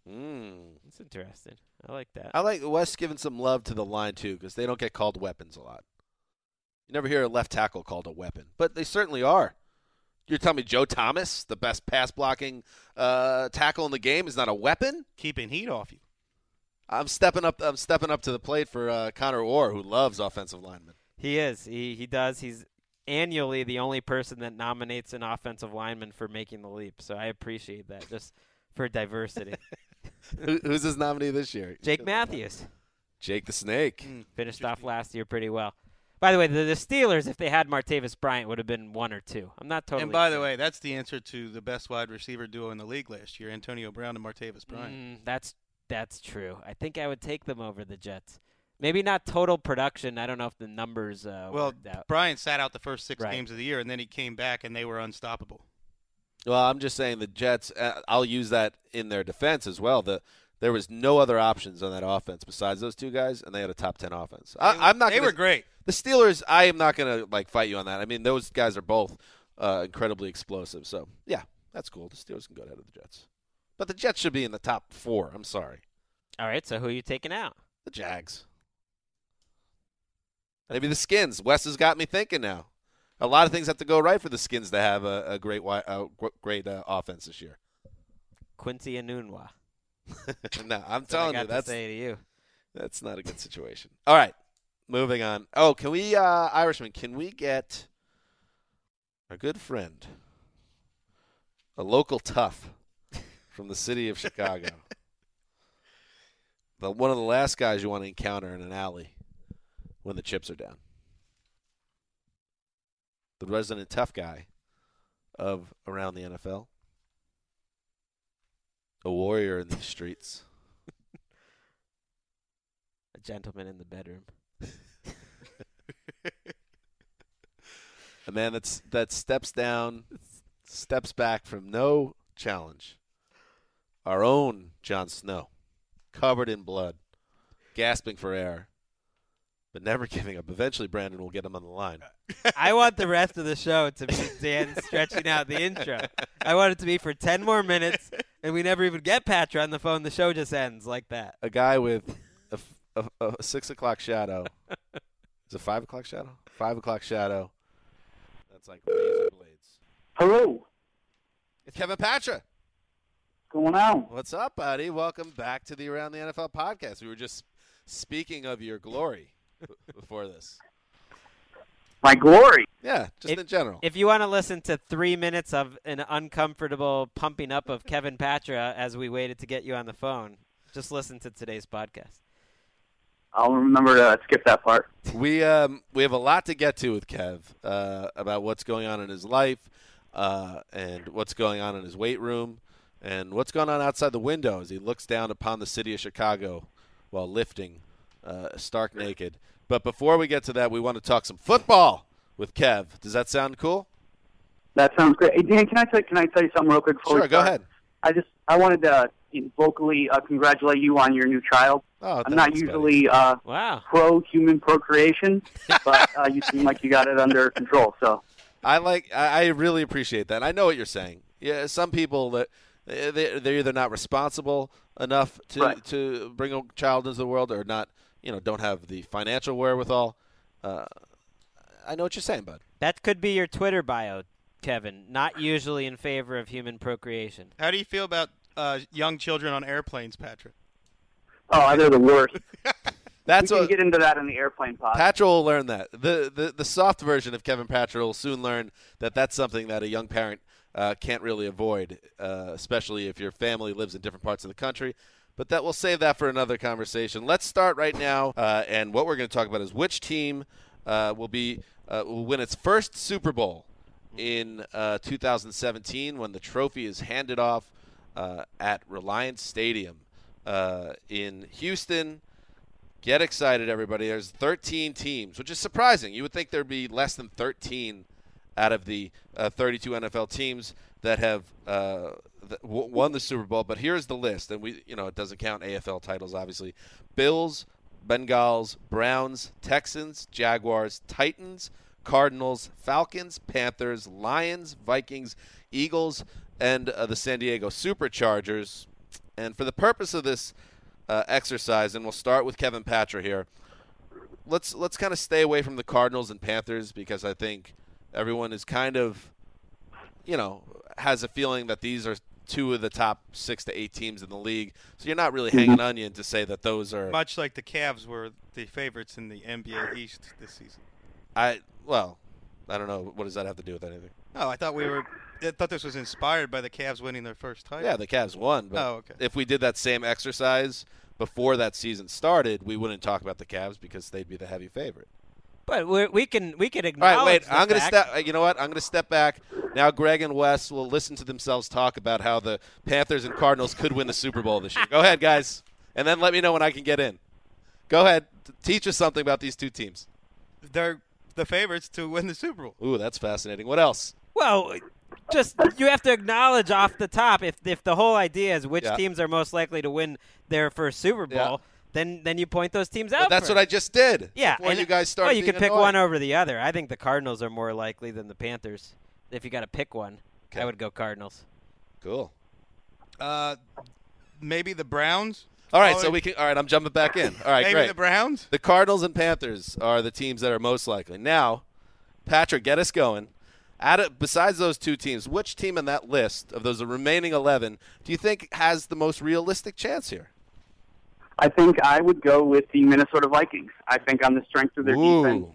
Mm. That's interesting. I like that. I like Wes giving some love to the line, too, because they don't get called weapons a lot. You never hear a left tackle called a weapon, but they certainly are. You're telling me Joe Thomas, the best pass blocking uh, tackle in the game, is not a weapon? Keeping heat off you. I'm stepping up. I'm stepping up to the plate for uh, Conor Orr, who loves offensive linemen. He is. He he does. He's annually the only person that nominates an offensive lineman for making the leap. So I appreciate that just for diversity. [LAUGHS] Who, who's his nominee this year? Jake Matthews Jake the Snake. Mm. finished off last year pretty well. By the way, the, the Steelers, if they had Martavis Bryant, would have been one or two. I'm not totally. and by the way, that's the answer to the best wide receiver duo in the league last year: Antonio Brown and Martavis Bryant. Mm, that's that's true. I think I would take them over the Jets. Maybe not total production. I don't know if the numbers uh, well, worked out. Bryant sat out the first six Right. games of the year, and then he came back, and they were unstoppable. Well, I'm just saying the Jets. Uh, I'll use that in their defense as well. The there was no other options on that offense besides those two guys, and they had a top ten offense. They- I, I'm not. They gonna, were great. The Steelers. I am not going to like fight you on that. I mean, those guys are both uh, incredibly explosive. So yeah, that's cool. The Steelers can go ahead of the Jets, but the Jets should be in the top four. I'm sorry, All right, so who are you taking out? the Jags. Maybe the Skins. Wes has got me thinking now. A lot of things have to go right for the Skins to have a, a great, wi- uh, great uh, offense this year. Quincy Enunwa. [LAUGHS] no, I'm That's what I telling got you, to that's say to you. That's not a good situation. All right, moving on. Oh, can we, uh, Irishman? Can we get our good friend, a local tough from the city of Chicago, [LAUGHS] the one of the last guys you want to encounter in an alley when the chips are down, the resident tough guy of around the NFL, a warrior in the streets. A gentleman in the bedroom. [LAUGHS] A man that's that steps down, steps back from no challenge. Our own Jon Snow, covered in blood, gasping for air, but never [LAUGHS] giving up. Eventually, Brandon will get him on the line. I want the rest of the show to be Dan stretching out the intro. I want it to be for 10 more minutes, and we never even get Patra on the phone. The show just ends like that. A guy with a six o'clock shadow. [LAUGHS] Is it five o'clock shadow? Five o'clock shadow. That's like razor blades. Hello. It's Kevin Patra. What's going on? What's up, buddy? Welcome back to the Around the NFL podcast. We were just speaking of your glory before this. My glory. Yeah, just If- in general. If you want to listen to three minutes of an uncomfortable pumping up of Kevin Patra as we waited to get you on the phone, just listen to today's podcast. I'll remember to skip that part. We um we have a lot to get to with Kev uh, about what's going on in his life, uh, and what's going on in his weight room, and what's going on outside the window as he looks down upon the city of Chicago while lifting, uh, stark naked. But before we get to that, we want to talk some football with Kev. Does that sound cool? That sounds great. Hey, Dan, can I tell, can I tell you something real quick? Before we Sure, go ahead. I just I wanted to vocally uh, congratulate you on your new child. Oh, I'm not usually uh, Wow. pro human procreation, [LAUGHS] but uh, you seem like you got it under control. So I like. I, I really appreciate that. I know what you're saying. Yeah, some people that they they're either not responsible enough to Right. to bring a child into the world, or not. You know, don't have the financial wherewithal. Uh, I know what you're saying, bud. That could be your Twitter bio, Kevin. Not usually in favor of human procreation. How do you feel about uh, young children on airplanes, Patra? oh, they're the worst. [LAUGHS] That's we can what get into that in the airplane pod. Patra will learn that. The, the the soft version of Kevin Patra will soon learn that that's something that a young parent uh, can't really avoid, uh, especially if your family lives in different parts of the country. But that we'll save that for another conversation. Let's start right now, uh, and what we're going to talk about is which team uh, will be uh, will win its first Super Bowl in uh, 2017 when the trophy is handed off uh, at Reliant Stadium uh, in Houston. Get excited, everybody. There's 13 teams, which is surprising. You would think there'd be less than 13 out of the uh, 32 NFL teams that have th- w- won the Super Bowl. But here's the list, and we, you know, it doesn't count AFL titles, obviously. Bills, Bengals, Browns, Texans, Jaguars, Titans, Cardinals, Falcons, Panthers, Lions, Vikings, Eagles, and uh, the San Diego Superchargers. And for the purpose of this uh, exercise, and we'll start with Kevin Patra here. Let's let's kind of stay away from the Cardinals and Panthers because I think everyone is kind of, you know, has a feeling that these are two of the top six to eight teams in the league. So you're not really mm-hmm. hanging onion to say that those are. Much like the Cavs were the favorites in the NBA [SIGHS] East this season. I well, I don't know. What does that have to do with anything? Oh, I thought we were. I thought this was inspired by the Cavs winning their first title. Yeah, the Cavs won. But Oh, okay. if we did that same exercise before that season started, we wouldn't talk about the Cavs because they'd be the heavy favorite. But we we can we can acknowledge. right, wait. the I'm going to step. uh, You know what? I'm going to step back now. Greg and Wes will listen to themselves talk about how the Panthers and Cardinals could win the Super Bowl this year. Go ahead, guys, and then let me know when I can get in. Go ahead. Teach us something about these two teams. They're the favorites to win the Super Bowl. Ooh, that's fascinating. What else? Well, just you have to acknowledge off the top if if the whole idea is which Yeah. teams are most likely to win their first Super Bowl, Yeah. Then then you point those teams out. Well, that's first. what I just did. Yeah, Before and- you guys start. Well, you being could pick annoying. one over the other. I think the Cardinals are more likely than the Panthers. If you got to pick one, Okay. I would go Cardinals. Cool. Uh, maybe the Browns. All right, so we can. All right, I'm jumping back in. All right, maybe great. the Browns. The Cardinals and Panthers are the teams that are most likely. Now, Patra, get us going. Out of, besides those two teams, which team in that list of those remaining 11 do you think has the most realistic chance here? I think I would go with the Minnesota Vikings. I think on the strength of their defense,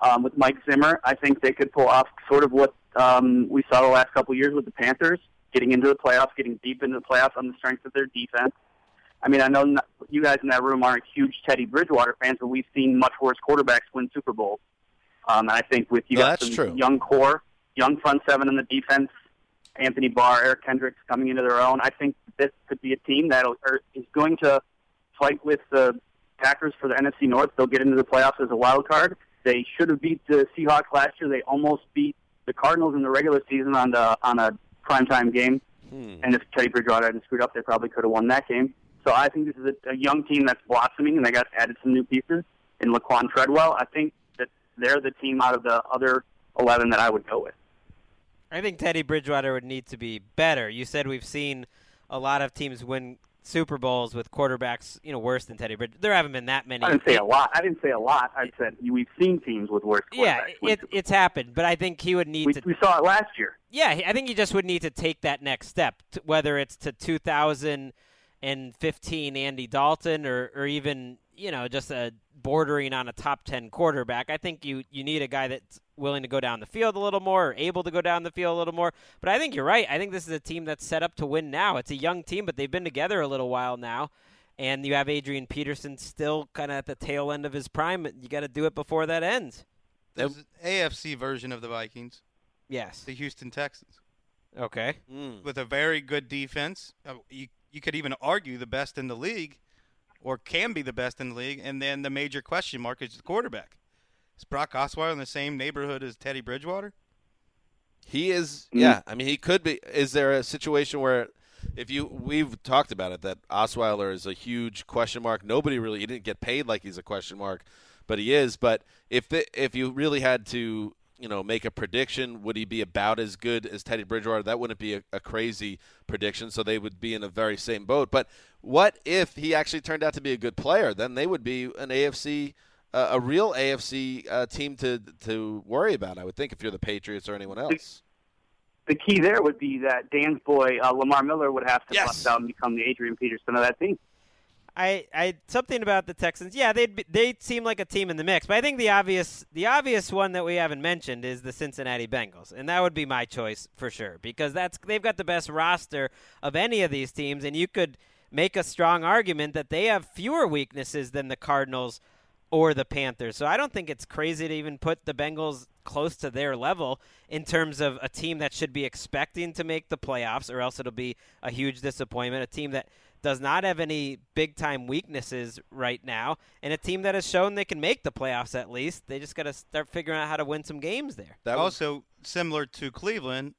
um, with Mike Zimmer, I think they could pull off sort of what um, we saw the last couple of years with the Panthers, getting into the playoffs, getting deep into the playoffs on the strength of their defense. I mean, I know not, you guys in that room aren't huge Teddy Bridgewater fans, but we've seen much worse quarterbacks win Super Bowls. Um, and I think with you No, got some true. young core, young front seven in the defense, Anthony Barr, Eric Kendricks coming into their own. I think this could be a team that is going to fight with the Packers for the NFC North. They'll get into the playoffs as a wild card. They should have beat the Seahawks last year. They almost beat the Cardinals in the regular season on the on a primetime game. Hmm. And if Teddy Bridgewater hadn't screwed up, they probably could have won that game. So I think this is a, a young team that's blossoming, and they got added some new pieces in Laquan Treadwell. I think that they're the team out of the other 11 that I would go with. I think Teddy Bridgewater would need to be better. You said we've seen a lot of teams win Super Bowls with quarterbacks, you know, worse than Teddy Bridgewater. There haven't been that many. I didn't say a lot. I didn't say a lot. I said we've seen teams with worse. Yeah, it, it's happened, but I think he would need We, to. we saw it last year. Yeah, I think he just would need to take that next step, whether it's to 2015 Andy Dalton or, or even you know just a bordering on a top 10 quarterback. I think you you need a guy that's willing to go down the field a little more, or able to go down the field a little more. But I think you're right. I think this is a team that's set up to win now. It's a young team, but they've been together a little while now. And you have Adrian Peterson still kind of at the tail end of his prime. You got to do it before that ends. There's an AFC version of the Vikings, Yes. the Houston Texans, Okay. Mm. with a very good defense. Uh, You you could even argue the best in the league, or can be the best in the league. And then the major question mark is the quarterback. Is Brock Osweiler in the same neighborhood as Teddy Bridgewater? He is, mm-hmm. yeah. I mean, he could be. Is there a situation where, if you, we've talked about it, that Osweiler is a huge question mark. Nobody really, he didn't get paid like he's a question mark, but he is. But if the, if you really had to, you know, make a prediction, would he be about as good as Teddy Bridgewater? That wouldn't be a, a crazy prediction. So they would be in the very same boat. But what if he actually turned out to be a good player? Then they would be an AFC. Uh, a real AFC uh, team to to worry about, I would think, if you're the Patriots or anyone else. The key there would be that Dan's boy uh, Lamar Miller would have to Yes. bust out and become the Adrian Peterson of that team. I, I something about the Texans. Yeah, they would they seem like a team in the mix, but I think the obvious the obvious one that we haven't mentioned is the Cincinnati Bengals, and that would be my choice for sure because that's they've got the best roster of any of these teams, and you could make a strong argument that they have fewer weaknesses than the Cardinals or the Panthers. So I don't think it's crazy to even put the Bengals close to their level in terms of a team that should be expecting to make the playoffs, or else it'll be a huge disappointment. A team that does not have any big time weaknesses right now, and a team that has shown they can make the playoffs at least. They just got to start figuring out how to win some games there. That was, also, similar to Cleveland,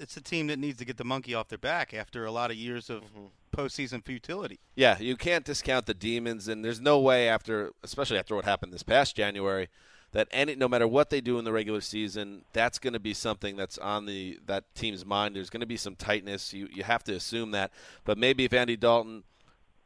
it's a team that needs to get the monkey off their back after a lot of years of mm-hmm. postseason futility. yeah, you can't discount the demons, and there's no way after, especially after what happened this past January, that any no matter what they do in the regular season, that's going to be something that's on the that team's mind. There's going to be some tightness. You you have to assume that, but maybe if Andy Dalton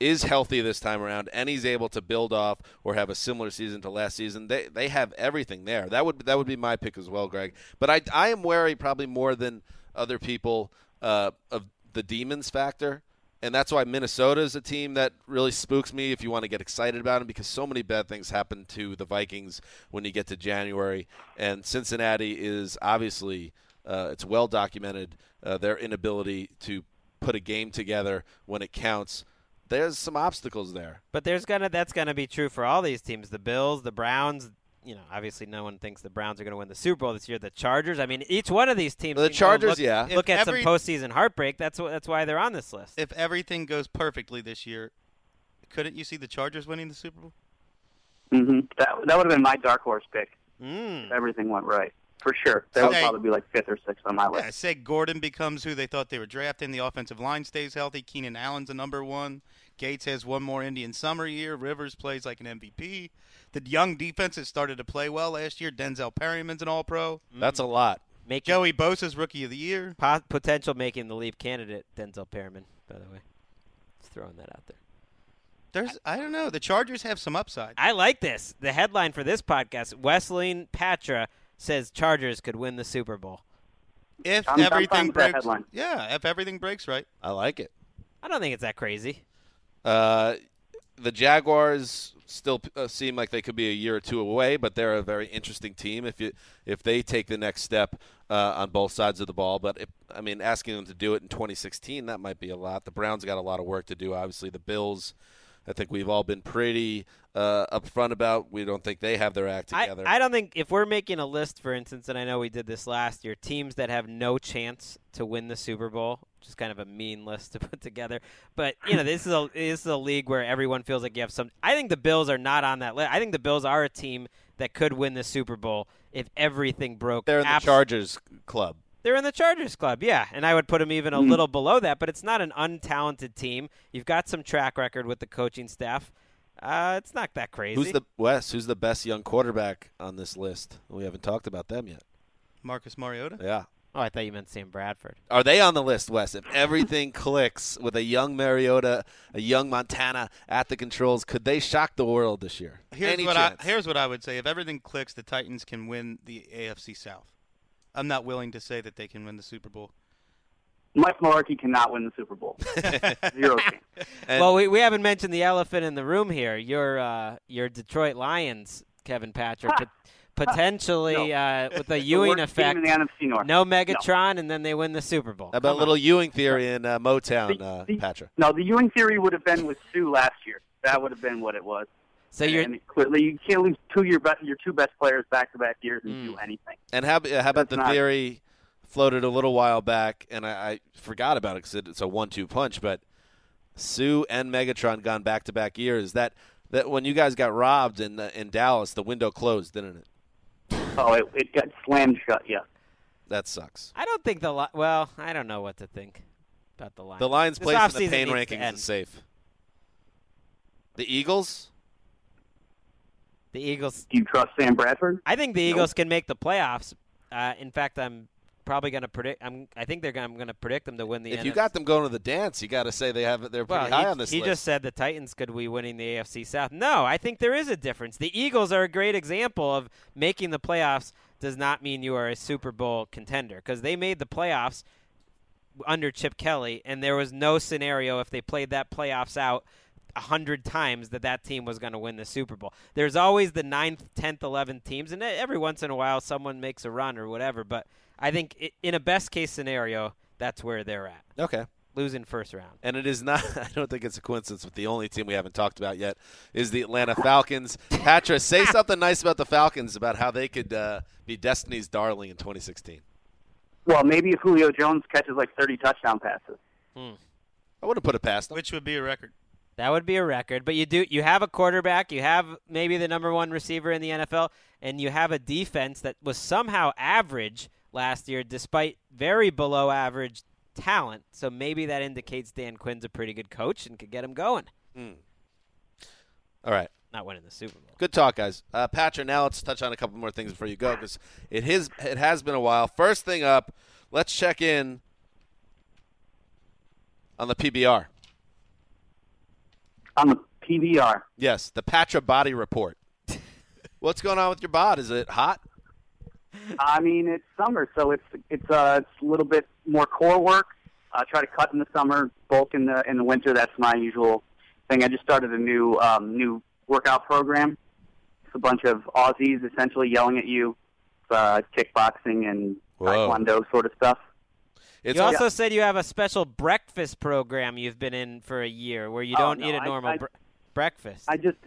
is healthy this time around and he's able to build off or have a similar season to last season, they they have everything there. That would that would be my pick as well, Greg. But I I am wary probably more than other people uh, of the demons factor. And that's why Minnesota is a team that really spooks me if you want to get excited about them because so many bad things happen to the Vikings when you get to January. And Cincinnati is obviously, uh, it's well documented, uh, their inability to put a game together when it counts. There's some obstacles there. But there's gonna that's gonna be true for all these teams. The Bills, the Browns. You know, obviously, no one thinks the Browns are going to win the Super Bowl this year. The Chargers. I mean, each one of these teams. The Chargers, look, yeah. Look If at every- some postseason heartbreak. That's what. That's why they're on this list. If everything goes perfectly this year, couldn't you see the Chargers winning the Super Bowl? Mm-hmm. That that would have been my dark horse pick. Mm. If everything went right, for sure. That would Hey. probably be like fifth or sixth on my list. Yeah, say Gordon becomes who they thought they were drafting. The offensive line stays healthy. Keenan Allen's a number one. Gates has one more Indian summer year. Rivers plays like an MVP. The young defense has started to play well last year. Denzel Perryman's an All Pro. Mm-hmm. That's a lot. Make Joey Bosa's Rookie of the Year. po- potential making the leap candidate Denzel Perryman. By the way, just throwing that out there. There's I don't know. The Chargers have some upside. I like this. The headline for this podcast: Wesseling Patra says Chargers could win the Super Bowl. If I'm- I'm everything breaks, yeah, if everything breaks right. I like it. I don't think it's that crazy. Uh, the Jaguars still uh, seem like they could be a year or two away, but they're a very interesting team if you if they take the next step uh, on both sides of the ball. But if, I mean, asking them to do it in 2016 that might be a lot. The Browns got a lot of work to do. Obviously, the Bills. I think we've all been pretty uh, upfront about. We don't think they have their act I, together. I don't think if we're making a list, for instance, and I know we did this last year, teams that have no chance to win the Super Bowl, which is kind of a mean list to [LAUGHS] put together. But you know, this is a this is a league where everyone feels like you have some. I think the Bills are not on that list. I think the Bills are a team that could win the Super Bowl if everything broke. they're in the Chargers club. They're in the Chargers club, yeah, and I would put them even a little below that. But it's not an untalented team. You've got some track record with the coaching staff. Uh, it's not that crazy. Who's the Wes? Who's the best young quarterback on this list? We haven't talked about them yet. Marcus Mariota. Yeah, Oh, I thought you meant Sam Bradford. Are they on the list, Wes? If everything [LAUGHS] clicks with a young Mariota, a young Montana at the controls, could they shock the world this year? Here's Any what chance? I here's what I would say. If everything clicks, the Titans can win the AFC South. I'm not willing to say that they can win the Super Bowl. Mike Mularkey cannot win the Super Bowl. [LAUGHS] Zero chance. well, we, we haven't mentioned the elephant in the room here. Your uh, your Detroit Lions, Kevin Patra, [LAUGHS] pot- potentially No. uh, [LAUGHS] with the The Ewing worst team effect. in the NFC North. No Megatron, and then they win the Super Bowl. How about Come a little on. Ewing theory in uh, Motown, uh, Patra? No, the Ewing theory would have been with Sue last year. That would have been what it was. So you're and clearly you can't lose two of your best, your two best players back to back years and Mm. do anything. And how, how about That's the not- theory floated a little while back, and I, I forgot about it because it's a one-two punch. But Sue and Megatron gone back-to-back years. That that when you guys got robbed in uh, in Dallas, the window closed, didn't it? Oh, it, it got slammed shut. Yeah. That sucks. I don't think the Li- well, I don't know what to think about the Lions. The Lions' This place in the pain needs to rankings is safe. The Eagles. The Eagles. Do you trust Sam Bradford? I think the Eagles can make the playoffs. Uh, in fact, I'm probably going to predict. I'm. I think they're. Gonna, I'm going to predict them to win the. If you got them going to the dance, you got to say they have they're pretty Well, high he, on this he list. just said the Titans could be winning the AFC South. No, I think there is a difference. The Eagles are a great example of making the playoffs does not mean you are a Super Bowl contender because they made the playoffs under Chip Kelly, and there was no scenario if they played that playoffs out a hundred times that that team was going to win the Super Bowl. There's always the ninth, tenth, eleventh teams, and every once in a while someone makes a run or whatever. But I think i in a best case scenario, that's where they're at. Okay. Losing first round. And it is not. [LAUGHS] I don't think it's a coincidence. But the only team we haven't talked about yet is the Atlanta Falcons. Patra, say [LAUGHS] something nice about the Falcons about how they could uh, be Destiny's darling in 2016. Well, maybe if Julio Jones catches like 30 touchdown passes. Hmm. I would have put it past them. Which would be a record. That would be a record. But you do you have a quarterback, you have maybe the number one receiver in the NFL, and you have a defense that was somehow average last year despite very below average talent. So maybe that indicates Dan Quinn's a pretty good coach and could get him going. All right. Not winning the Super Bowl. Good talk, guys. Uh, Patra, now let's touch on a couple more things before you go because it has been a while. First thing up, let's check in on the PBR. On the PBR. Yes, the Patra Body Report. [LAUGHS] What's going on with your bod? Is it hot? I mean, it's summer, so it's it's uh it's a little bit more core work. I try to cut in the summer, bulk in the in the winter. That's my usual thing. I just started a new um, new workout program. It's a bunch of Aussies essentially yelling at you, uh, kickboxing and Whoa. taekwondo sort of stuff. It's you also said you have a special breakfast program you've been in for a year where you Oh, don't no, eat a normal I- bre- breakfast. I just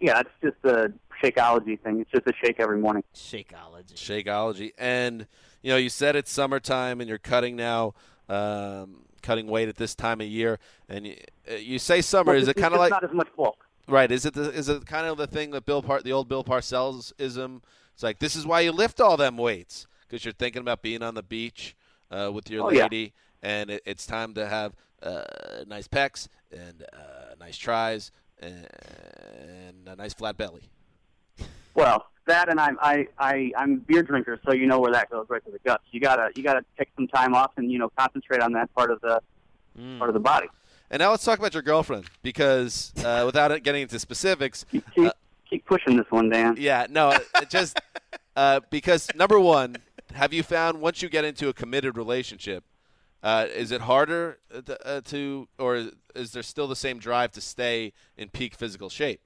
yeah, it's just a Shakeology thing. It's just a shake every morning. Shakeology. Shakeology. And you know, you said it's summertime and you're cutting now, um, cutting weight at this time of year, and you, uh, you say summer. Well, is it kind of like not as much bulk? right? Is it the, is it kind of the thing that Bill Par- the old Bill Parcells ism? It's like this is why you lift all them weights because you're thinking about being on the beach uh, with your Oh, yeah. lady, and it, it's time to have uh, nice pecs and uh, nice tries and, and a nice flat belly. Well, that and I'm I, I I'm a beer drinker, so you know where that goes right to the guts. You gotta you gotta take some time off and you know concentrate on that part of the Mm. part of the body. And now let's talk about your girlfriend because uh, [LAUGHS] without it getting into specifics, Keep, uh, keep pushing this one, Dan. yeah, no, just [LAUGHS] uh, because number one, have you found once you get into a committed relationship, uh, is it harder uh, to, uh, to, or is there still the same drive to stay in peak physical shape?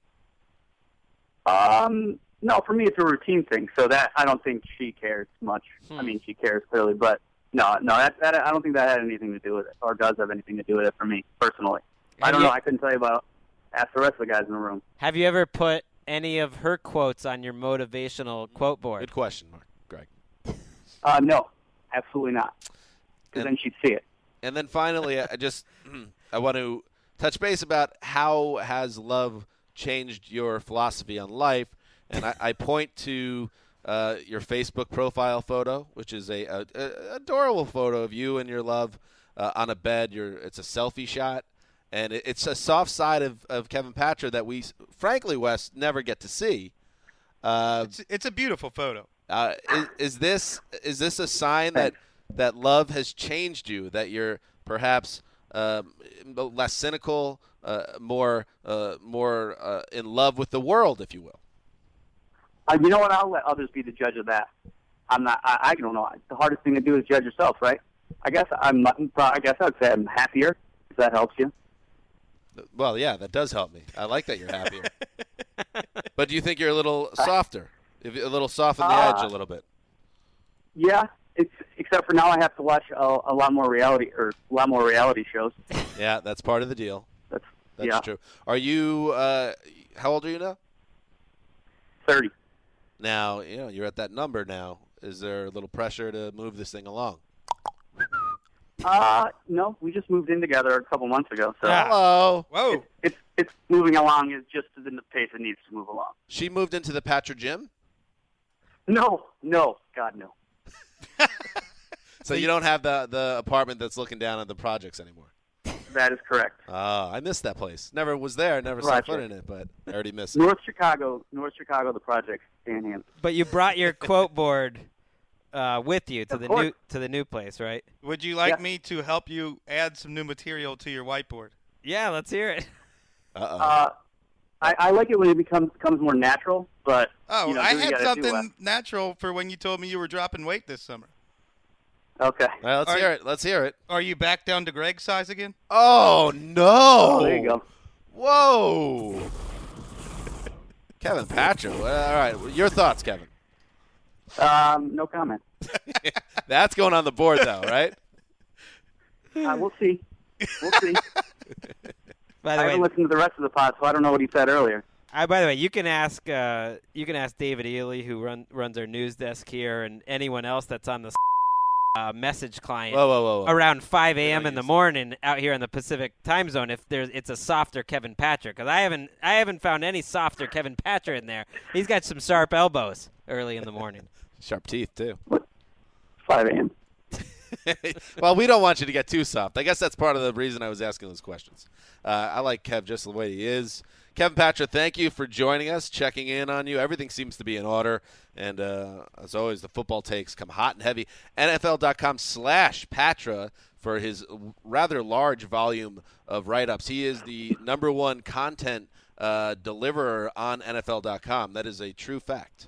Um, no, for me it's a routine thing, so that I don't think she cares much. Hmm. I mean, she cares clearly, but no, no, that, that I don't think that had anything to do with it, or does have anything to do with it for me personally. I don't you- know. I couldn't tell you about. Ask the rest of the guys in the room. Have you ever put any of her quotes on your motivational quote board? Good question, Mark, Greg. Uh, no, absolutely not. Because And- then she'd see it. And then finally, I just [CLEARS THROAT] I want to touch base about how has love changed your philosophy on life, and I, I point to uh, your Facebook profile photo, which is a, a, a adorable photo of you and your love uh, on a bed. You're, it's a selfie shot, and it, it's a soft side of, of Kevin Patra that we, frankly, Wes, never get to see. Uh, It's, it's a beautiful photo. Uh, is, is this is this a sign that that love has changed you? That you're perhaps um, less cynical, uh, more uh, more uh, in love with the world, if you will. Uh, you know what? I'll let others be the judge of that. I'm not. I, I don't know. The hardest thing to do is judge yourself, right? I guess I'm. I guess I'd say I'm happier. If that helps you. Well, yeah, that does help me. I like that you're happier. [LAUGHS] but do you think you're a little softer, If- a little soft on the edge, a Uh, little bit? Yeah. It's except for now I have to watch a, a lot more reality or a lot more reality shows. [LAUGHS] Yeah, that's part of the deal. That's That's yeah. true. Are you? Uh, how old are you now? Thirty. Now, you know, you're at that number now. Is there a little pressure to move this thing along? Uh, no, we just moved in together a couple months ago. So Hello. Whoa. it's it's moving along is just in the pace it needs to move along. She moved into the Patra gym, No, no, God no. [LAUGHS] so you don't have the the apartment that's looking down at the projects anymore. That is correct. Oh, I missed that place. Never was there. Never saw Roger. foot in it, but I already missed it. North Chicago, North Chicago, the project, Dan Hanzus. But you brought your quote board uh, with you to Of the course. new to the new place, right? Would you like Yeah. me to help you add some new material to your whiteboard? Yeah, let's hear it. Uh-oh. Uh, I, I like it when it becomes becomes more natural, but Oh, you know, I do what you had something natural for when you told me you were dropping weight this summer. okay. All right, let's Are- hear it. Let's hear it. Are you back down to Greg's size again? Oh no! Oh, there you go. Whoa! [LAUGHS] Kevin Patra. All right, your thoughts, Kevin. Um, no comment. [LAUGHS] That's going on the board, though, right? Uh, we'll see. We'll see. [LAUGHS] By I the haven't listened to the rest of the pod, so I don't know what he said earlier. I, by the way, you can ask uh, you can ask David Ely, who run, runs our news desk here, and anyone else that's on the uh, message client Whoa, whoa, whoa, whoa. around 5 a.m. in the morning out here in the Pacific time zone. If there's it's a softer Kevin Patra, because I haven't I haven't found any softer Kevin Patra in there. He's got some sharp elbows early in the morning. [LAUGHS] Sharp teeth too. What? 5 a.m. [LAUGHS] well, we don't want you to get too soft. I guess that's part of the reason I was asking those questions. Uh, I like Kev just the way he is. Kevin Patra, thank you for joining us, checking in on you. Everything seems to be in order. And uh, as always, the football takes come hot and heavy. NFL.com slash Patra for his rather large volume of write ups. He is the number one content uh, deliverer on NFL.com. That is a true fact.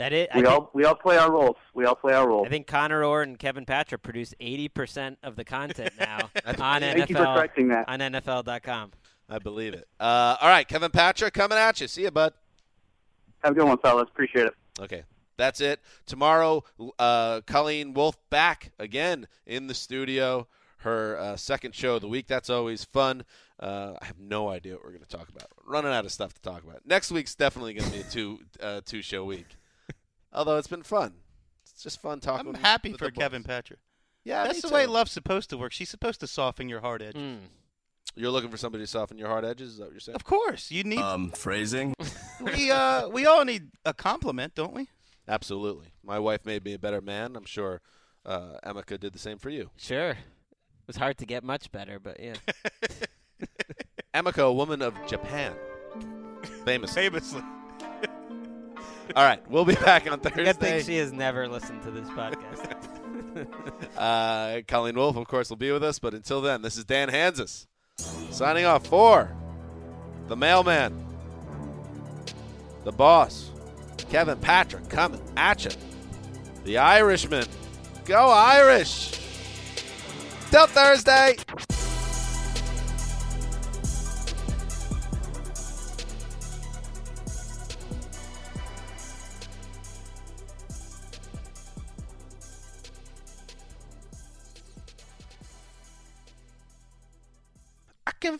That it. I We think, all we all play our roles. We all play our roles. I think Conor Orr and Kevin Patra produce 80% of the content now [LAUGHS] on NFL. Thank you for correcting that. on NFL.com. I believe it. Uh, all right, Kevin Patra coming at you. See you, bud. Have a good one, fellas. Appreciate it. Okay. That's it. Tomorrow, uh, Colleen Wolfe back again in the studio. Her uh, second show of the week. That's always fun. Uh, I have no idea what we're going to talk about. Running out of stuff to talk about. Next week's definitely going to be a two uh, two show week. Although it's been fun. It's just fun talking. I'm happy with for the boys. Kevin Patra. Yeah, That's me the way love's supposed to work. She's supposed to soften your hard edges. Mm. You're looking for somebody to soften your hard edges. Is that what you're saying? Of course, you need. Um, phrasing. [LAUGHS] we uh, we all need a compliment, don't we? Absolutely. My wife made me a better man. I'm sure uh, Emeka did the same for you. Sure. It was hard to get much better, but yeah. [LAUGHS] Emeka, a woman of Japan. Famous. [LAUGHS] Famously. All right, we'll be back on [LAUGHS] Thursday. Good thing she has never listened to this podcast. [LAUGHS] Uh, Colleen Wolfe, of course, will be with us. But until then, this is Dan Hanzus signing off for the mailman, the boss, Kevin Patra coming at you, the Irishman. Go Irish! Till Thursday.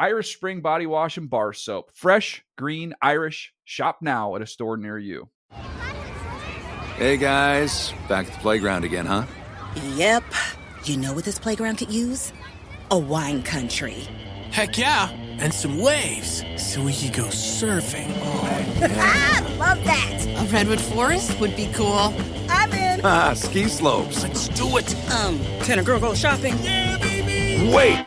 Irish Spring Body Wash and Bar Soap. Fresh, green, Irish. Shop now at a store near you. Hey guys, back at the playground again, huh? Yep. You know what this playground could use? A wine country. Heck yeah, and some waves so we could go surfing. [LAUGHS] ah, love that. A redwood forest would be cool. I'm in. Ah, ski slopes. Let's do it. Um, can a girl go shopping? Yeah, baby. Wait.